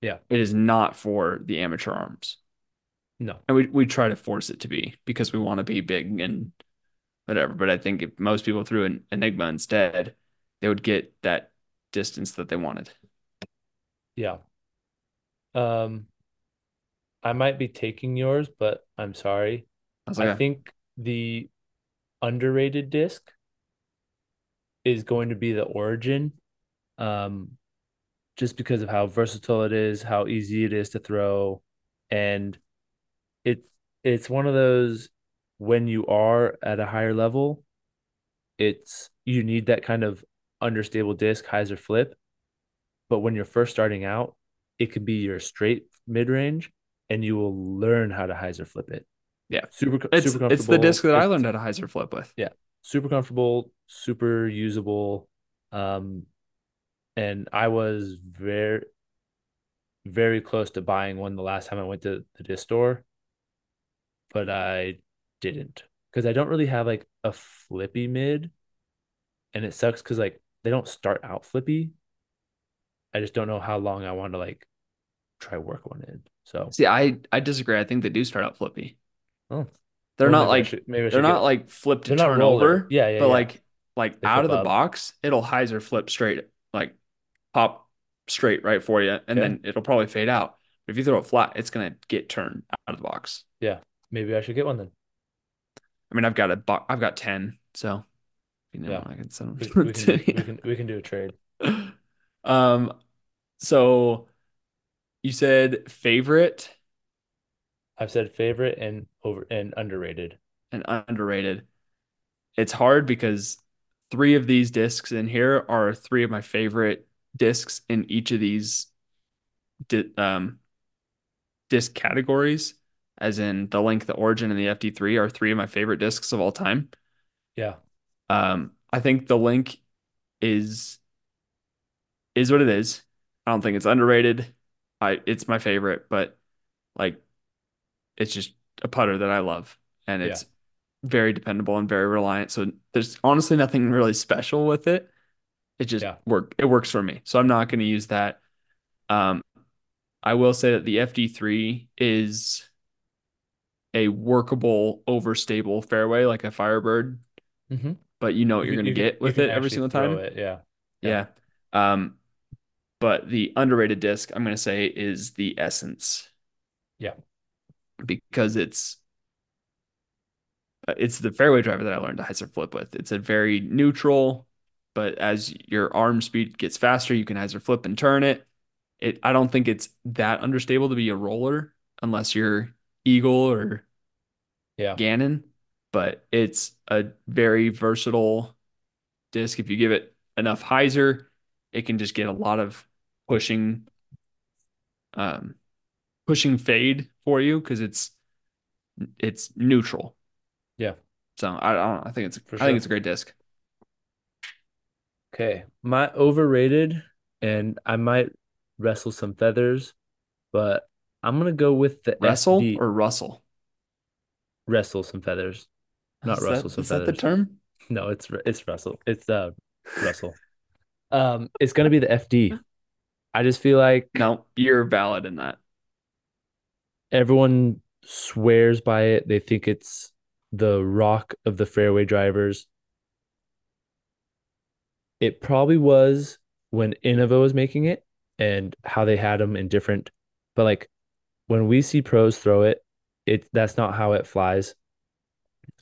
[SPEAKER 1] Yeah.
[SPEAKER 2] It is not for the amateur arms.
[SPEAKER 1] No.
[SPEAKER 2] And we, we try to force it to be because we want to be big and whatever. But I think if most people threw an Enigma instead, they would get that distance that they wanted.
[SPEAKER 1] Yeah. Um, I might be taking yours, but I'm sorry.
[SPEAKER 2] I
[SPEAKER 1] I think the underrated disc is going to be the Origin. Um, just because of how versatile it is, how easy it is to throw, and it's it's one of those when you are at a higher level, it's you need that kind of understable disc, hyzer flip. But when you're first starting out, it could be your straight mid range, and you will learn how to hyzer flip it.
[SPEAKER 2] Yeah.
[SPEAKER 1] super
[SPEAKER 2] it's
[SPEAKER 1] super
[SPEAKER 2] it's the disc that I learned how to hyzer flip with.
[SPEAKER 1] Yeah, super comfortable, super usable. Um, and I was very, very close to buying one the last time I went to the disc store, but I didn't because I don't really have like a flippy mid, and it sucks because like they don't start out flippy. I just don't know how long I want to like try work one in. So
[SPEAKER 2] See, I I disagree. I think they do start out flippy.
[SPEAKER 1] Oh.
[SPEAKER 2] They're
[SPEAKER 1] Well,
[SPEAKER 2] not like
[SPEAKER 1] should-
[SPEAKER 2] they're not like flip to
[SPEAKER 1] They're
[SPEAKER 2] turn over.
[SPEAKER 1] Yeah, yeah,
[SPEAKER 2] but
[SPEAKER 1] yeah.
[SPEAKER 2] like like
[SPEAKER 1] They
[SPEAKER 2] out of the
[SPEAKER 1] up.
[SPEAKER 2] box, it'll hyzer flip straight, pop straight right for you, and
[SPEAKER 1] Okay.
[SPEAKER 2] then it'll probably fade out. But if you throw it flat, it's gonna get turned out of the box.
[SPEAKER 1] Yeah, maybe I should get one then.
[SPEAKER 2] I mean, I've got a bo- I've got ten, so you know
[SPEAKER 1] Yeah.
[SPEAKER 2] I can send them.
[SPEAKER 1] we *laughs* can do, we can we can do a trade. *laughs*
[SPEAKER 2] um, so you said favorite
[SPEAKER 1] I've said favorite and over and underrated.
[SPEAKER 2] and underrated. It's hard because three of these discs in here are three of my favorite discs in each of these di- um, disc categories, as in the Link, the Origin, and the FD3 are three of my favorite discs of all time.
[SPEAKER 1] Yeah.
[SPEAKER 2] Um, I think the Link is is what it is. I don't think it's underrated. I it's my favorite, but like it's just a putter that I love and
[SPEAKER 1] Yeah.
[SPEAKER 2] it's very dependable and very reliant. So there's honestly nothing really special with it. It just
[SPEAKER 1] Yeah.
[SPEAKER 2] work it works for me. So I'm not going to use that. Um I will say that the FD3 is a workable overstable fairway like a Firebird,
[SPEAKER 1] Mm-hmm.
[SPEAKER 2] but you know what you're going to get with it every single time.
[SPEAKER 1] It, yeah.
[SPEAKER 2] Yeah. Um, but the underrated disc, I'm going to say, is the Essence.
[SPEAKER 1] Yeah.
[SPEAKER 2] Because it's uh, it's the fairway driver that I learned to hyzer flip with. It's a very neutral, but as your arm speed gets faster, you can hyzer flip and turn it. It I don't think it's that understable to be a roller unless you're Eagle or
[SPEAKER 1] Yeah.
[SPEAKER 2] Gannon, but it's a very versatile disc. If you give it enough hyzer, it can just get a lot of pushing um pushing fade for you because it's it's neutral.
[SPEAKER 1] Yeah.
[SPEAKER 2] So I, I don't know. I think it's
[SPEAKER 1] For
[SPEAKER 2] I
[SPEAKER 1] sure.
[SPEAKER 2] think it's a great disc.
[SPEAKER 1] Okay. My overrated, and I might wrestle some feathers, but I'm gonna go with the
[SPEAKER 2] Wrestle
[SPEAKER 1] FD
[SPEAKER 2] or Russell?
[SPEAKER 1] wrestle some feathers. Not
[SPEAKER 2] Is
[SPEAKER 1] rustle
[SPEAKER 2] that,
[SPEAKER 1] some
[SPEAKER 2] is that the term?
[SPEAKER 1] No, it's it's Russell. It's uh Russell. Um, it's gonna be the FD. I just feel like
[SPEAKER 2] No, you're valid in that.
[SPEAKER 1] everyone swears by it. They think it's the rock of the fairway drivers. It probably was when Innova was making it and how they had them in different, but like when we see pros throw it, it that's not how it flies.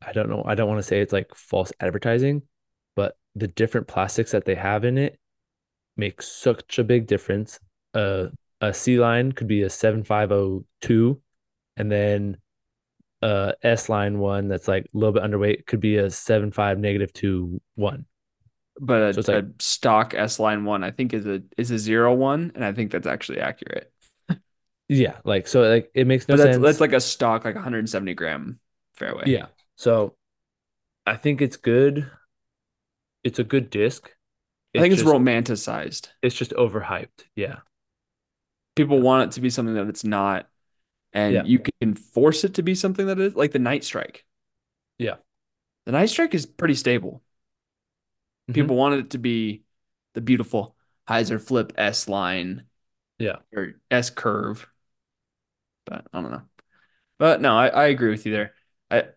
[SPEAKER 1] I don't know. I don't want to say it's like false advertising, but the different plastics that they have in it make such a big difference. Uh, a C line could be a 7502 and then a S line one that's like a little bit underweight could be a 75 negative two one.
[SPEAKER 2] But
[SPEAKER 1] So
[SPEAKER 2] a,
[SPEAKER 1] like
[SPEAKER 2] a stock S line one, I think is a is a zero one, and I think that's actually accurate.
[SPEAKER 1] yeah, like so like it makes no
[SPEAKER 2] that's
[SPEAKER 1] sense.
[SPEAKER 2] that's like a stock like 170 gram fairway.
[SPEAKER 1] yeah. So I think it's good. It's a good disc.
[SPEAKER 2] I think it's
[SPEAKER 1] just,
[SPEAKER 2] romanticized.
[SPEAKER 1] it's just overhyped. Yeah.
[SPEAKER 2] People want it to be something that it's not, and
[SPEAKER 1] Yeah.
[SPEAKER 2] you can force it to be something that is like the Night Strike.
[SPEAKER 1] Yeah.
[SPEAKER 2] The Night Strike is pretty stable.
[SPEAKER 1] Mhm.
[SPEAKER 2] People wanted it to be the beautiful hyzer flip S line
[SPEAKER 1] Yeah.
[SPEAKER 2] or S curve, but I don't know. But no, I, I agree with you there. I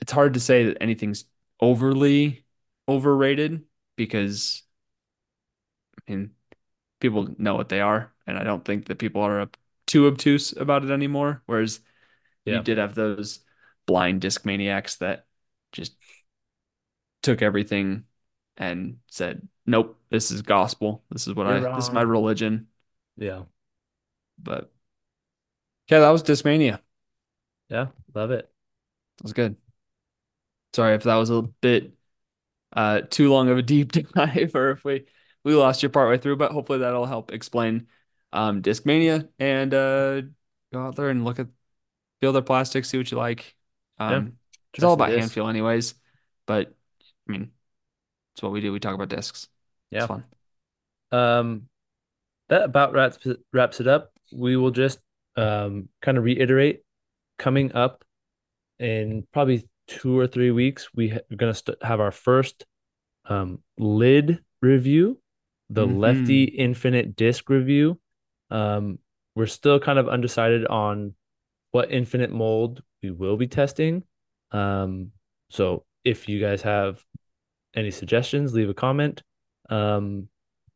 [SPEAKER 2] it's hard to say that anything's overly overrated because I mean people know what they are, and I don't think that people are up too obtuse about it anymore. Whereas
[SPEAKER 1] Yeah.
[SPEAKER 2] you did have those blind disc maniacs that just took everything and said, "Nope, this is gospel. This is what
[SPEAKER 1] You're
[SPEAKER 2] I this is my religion."
[SPEAKER 1] Yeah.
[SPEAKER 2] But yeah, that was Discmania.
[SPEAKER 1] Yeah. Love it.
[SPEAKER 2] That was good. Sorry if that was a bit uh too long of a deep *laughs* dive or if we we lost you partway through, but hopefully that'll help explain um Discmania and uh go out there and look at feel their plastics, see what you like. Um it's all about hand feel anyways, but I mean it's what we do. We talk about discs.
[SPEAKER 1] Yeah.
[SPEAKER 2] It's fun.
[SPEAKER 1] Um, that about wraps wraps it up. We will just um kind of reiterate coming up in probably two or three weeks. We ha- we're gonna st- have our first um lid review, the
[SPEAKER 2] Mhm.
[SPEAKER 1] Lefty Infinite Disc review. Um, we're still kind of undecided on what infinite mold we will be testing. Um, so if you guys have any suggestions, leave a comment. Um,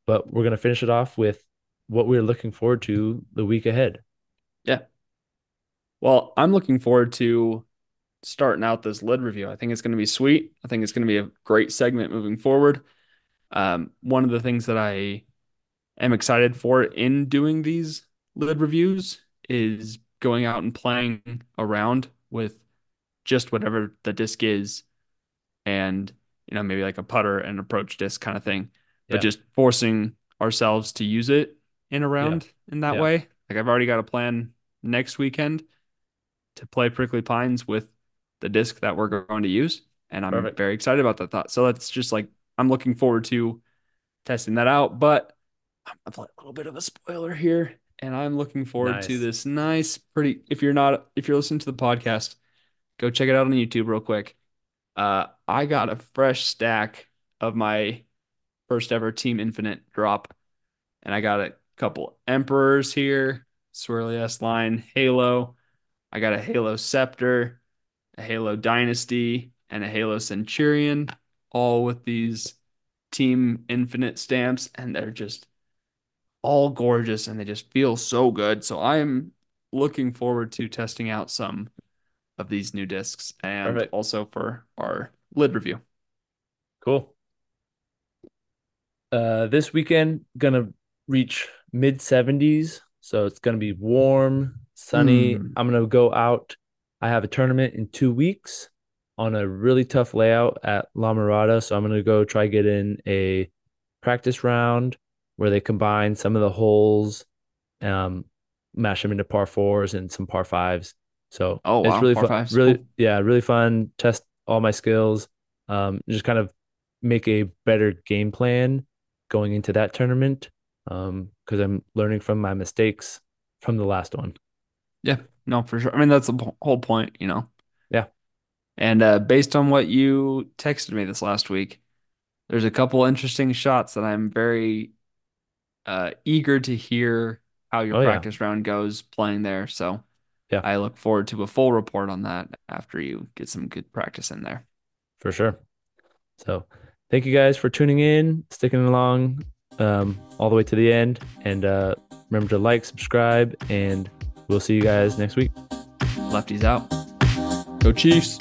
[SPEAKER 1] but we're gonna finish it off with what we're looking forward to the week ahead.
[SPEAKER 2] Yeah. Well, I'm looking forward to starting out this lid review. I think it's going to be sweet. I think it's going to be a great segment moving forward. Um, one of the things that I am excited for in doing these lid reviews is going out and playing around with just whatever the disc is and you know maybe like a putter and approach disc kind of thing but just forcing ourselves to use it in a round in that
[SPEAKER 1] Yeah.
[SPEAKER 2] way. Like I've already got a plan next weekend to play Prickly Pines with the disc that we're going to use and I'm
[SPEAKER 1] Perfect.
[SPEAKER 2] very excited about that thought. So that's just like I'm looking forward to testing that out but I'm a little bit of a spoiler here and I'm looking forward to this nice pretty if you're not if you're listening to the podcast go check it out on YouTube real quick uh, I got a fresh stack of my first ever Team Infinite drop, and I got a couple Emperors here, Swirly S line, Halo. I got a Halo Scepter, a Halo Dynasty, and a Halo Centurion, all with these Team Infinite stamps, and they're just all gorgeous and they just feel so good. So I'm looking forward to testing out some of these new discs and
[SPEAKER 1] Perfect.
[SPEAKER 2] also for our lid review.
[SPEAKER 1] Cool. Uh, this weekend gonna reach mid 70s. So it's to be warm, sunny.
[SPEAKER 2] Mm.
[SPEAKER 1] I'm to go out. I have a tournament in two weeks on a really tough layout at La Mirada. So I'm to go try get in a practice round where they combine some of the holes, um, mash them into par fours and some par fives. So
[SPEAKER 2] Oh
[SPEAKER 1] it's
[SPEAKER 2] wow,
[SPEAKER 1] really
[SPEAKER 2] par
[SPEAKER 1] fun.
[SPEAKER 2] fives,
[SPEAKER 1] Really,
[SPEAKER 2] cool.
[SPEAKER 1] yeah, really fun. Test all my skills. Um, just kind of make a better game plan going into that tournament. Um, because I'm learning from my mistakes from the last one.
[SPEAKER 2] Yeah, no, for sure. I mean, that's the whole point, you know.
[SPEAKER 1] Yeah.
[SPEAKER 2] And uh, based on what you texted me this last week, there's a couple interesting shots that I'm very uh, eager to hear how your
[SPEAKER 1] Oh yeah.
[SPEAKER 2] practice round goes playing there. So
[SPEAKER 1] Yeah,
[SPEAKER 2] I look forward to a full report on that after you get some good practice in there.
[SPEAKER 1] for sure. So thank you guys for tuning in, sticking along um all the way to the end. And uh remember to like, subscribe, and we'll see you guys next week.
[SPEAKER 2] Lefties out. Go Chiefs.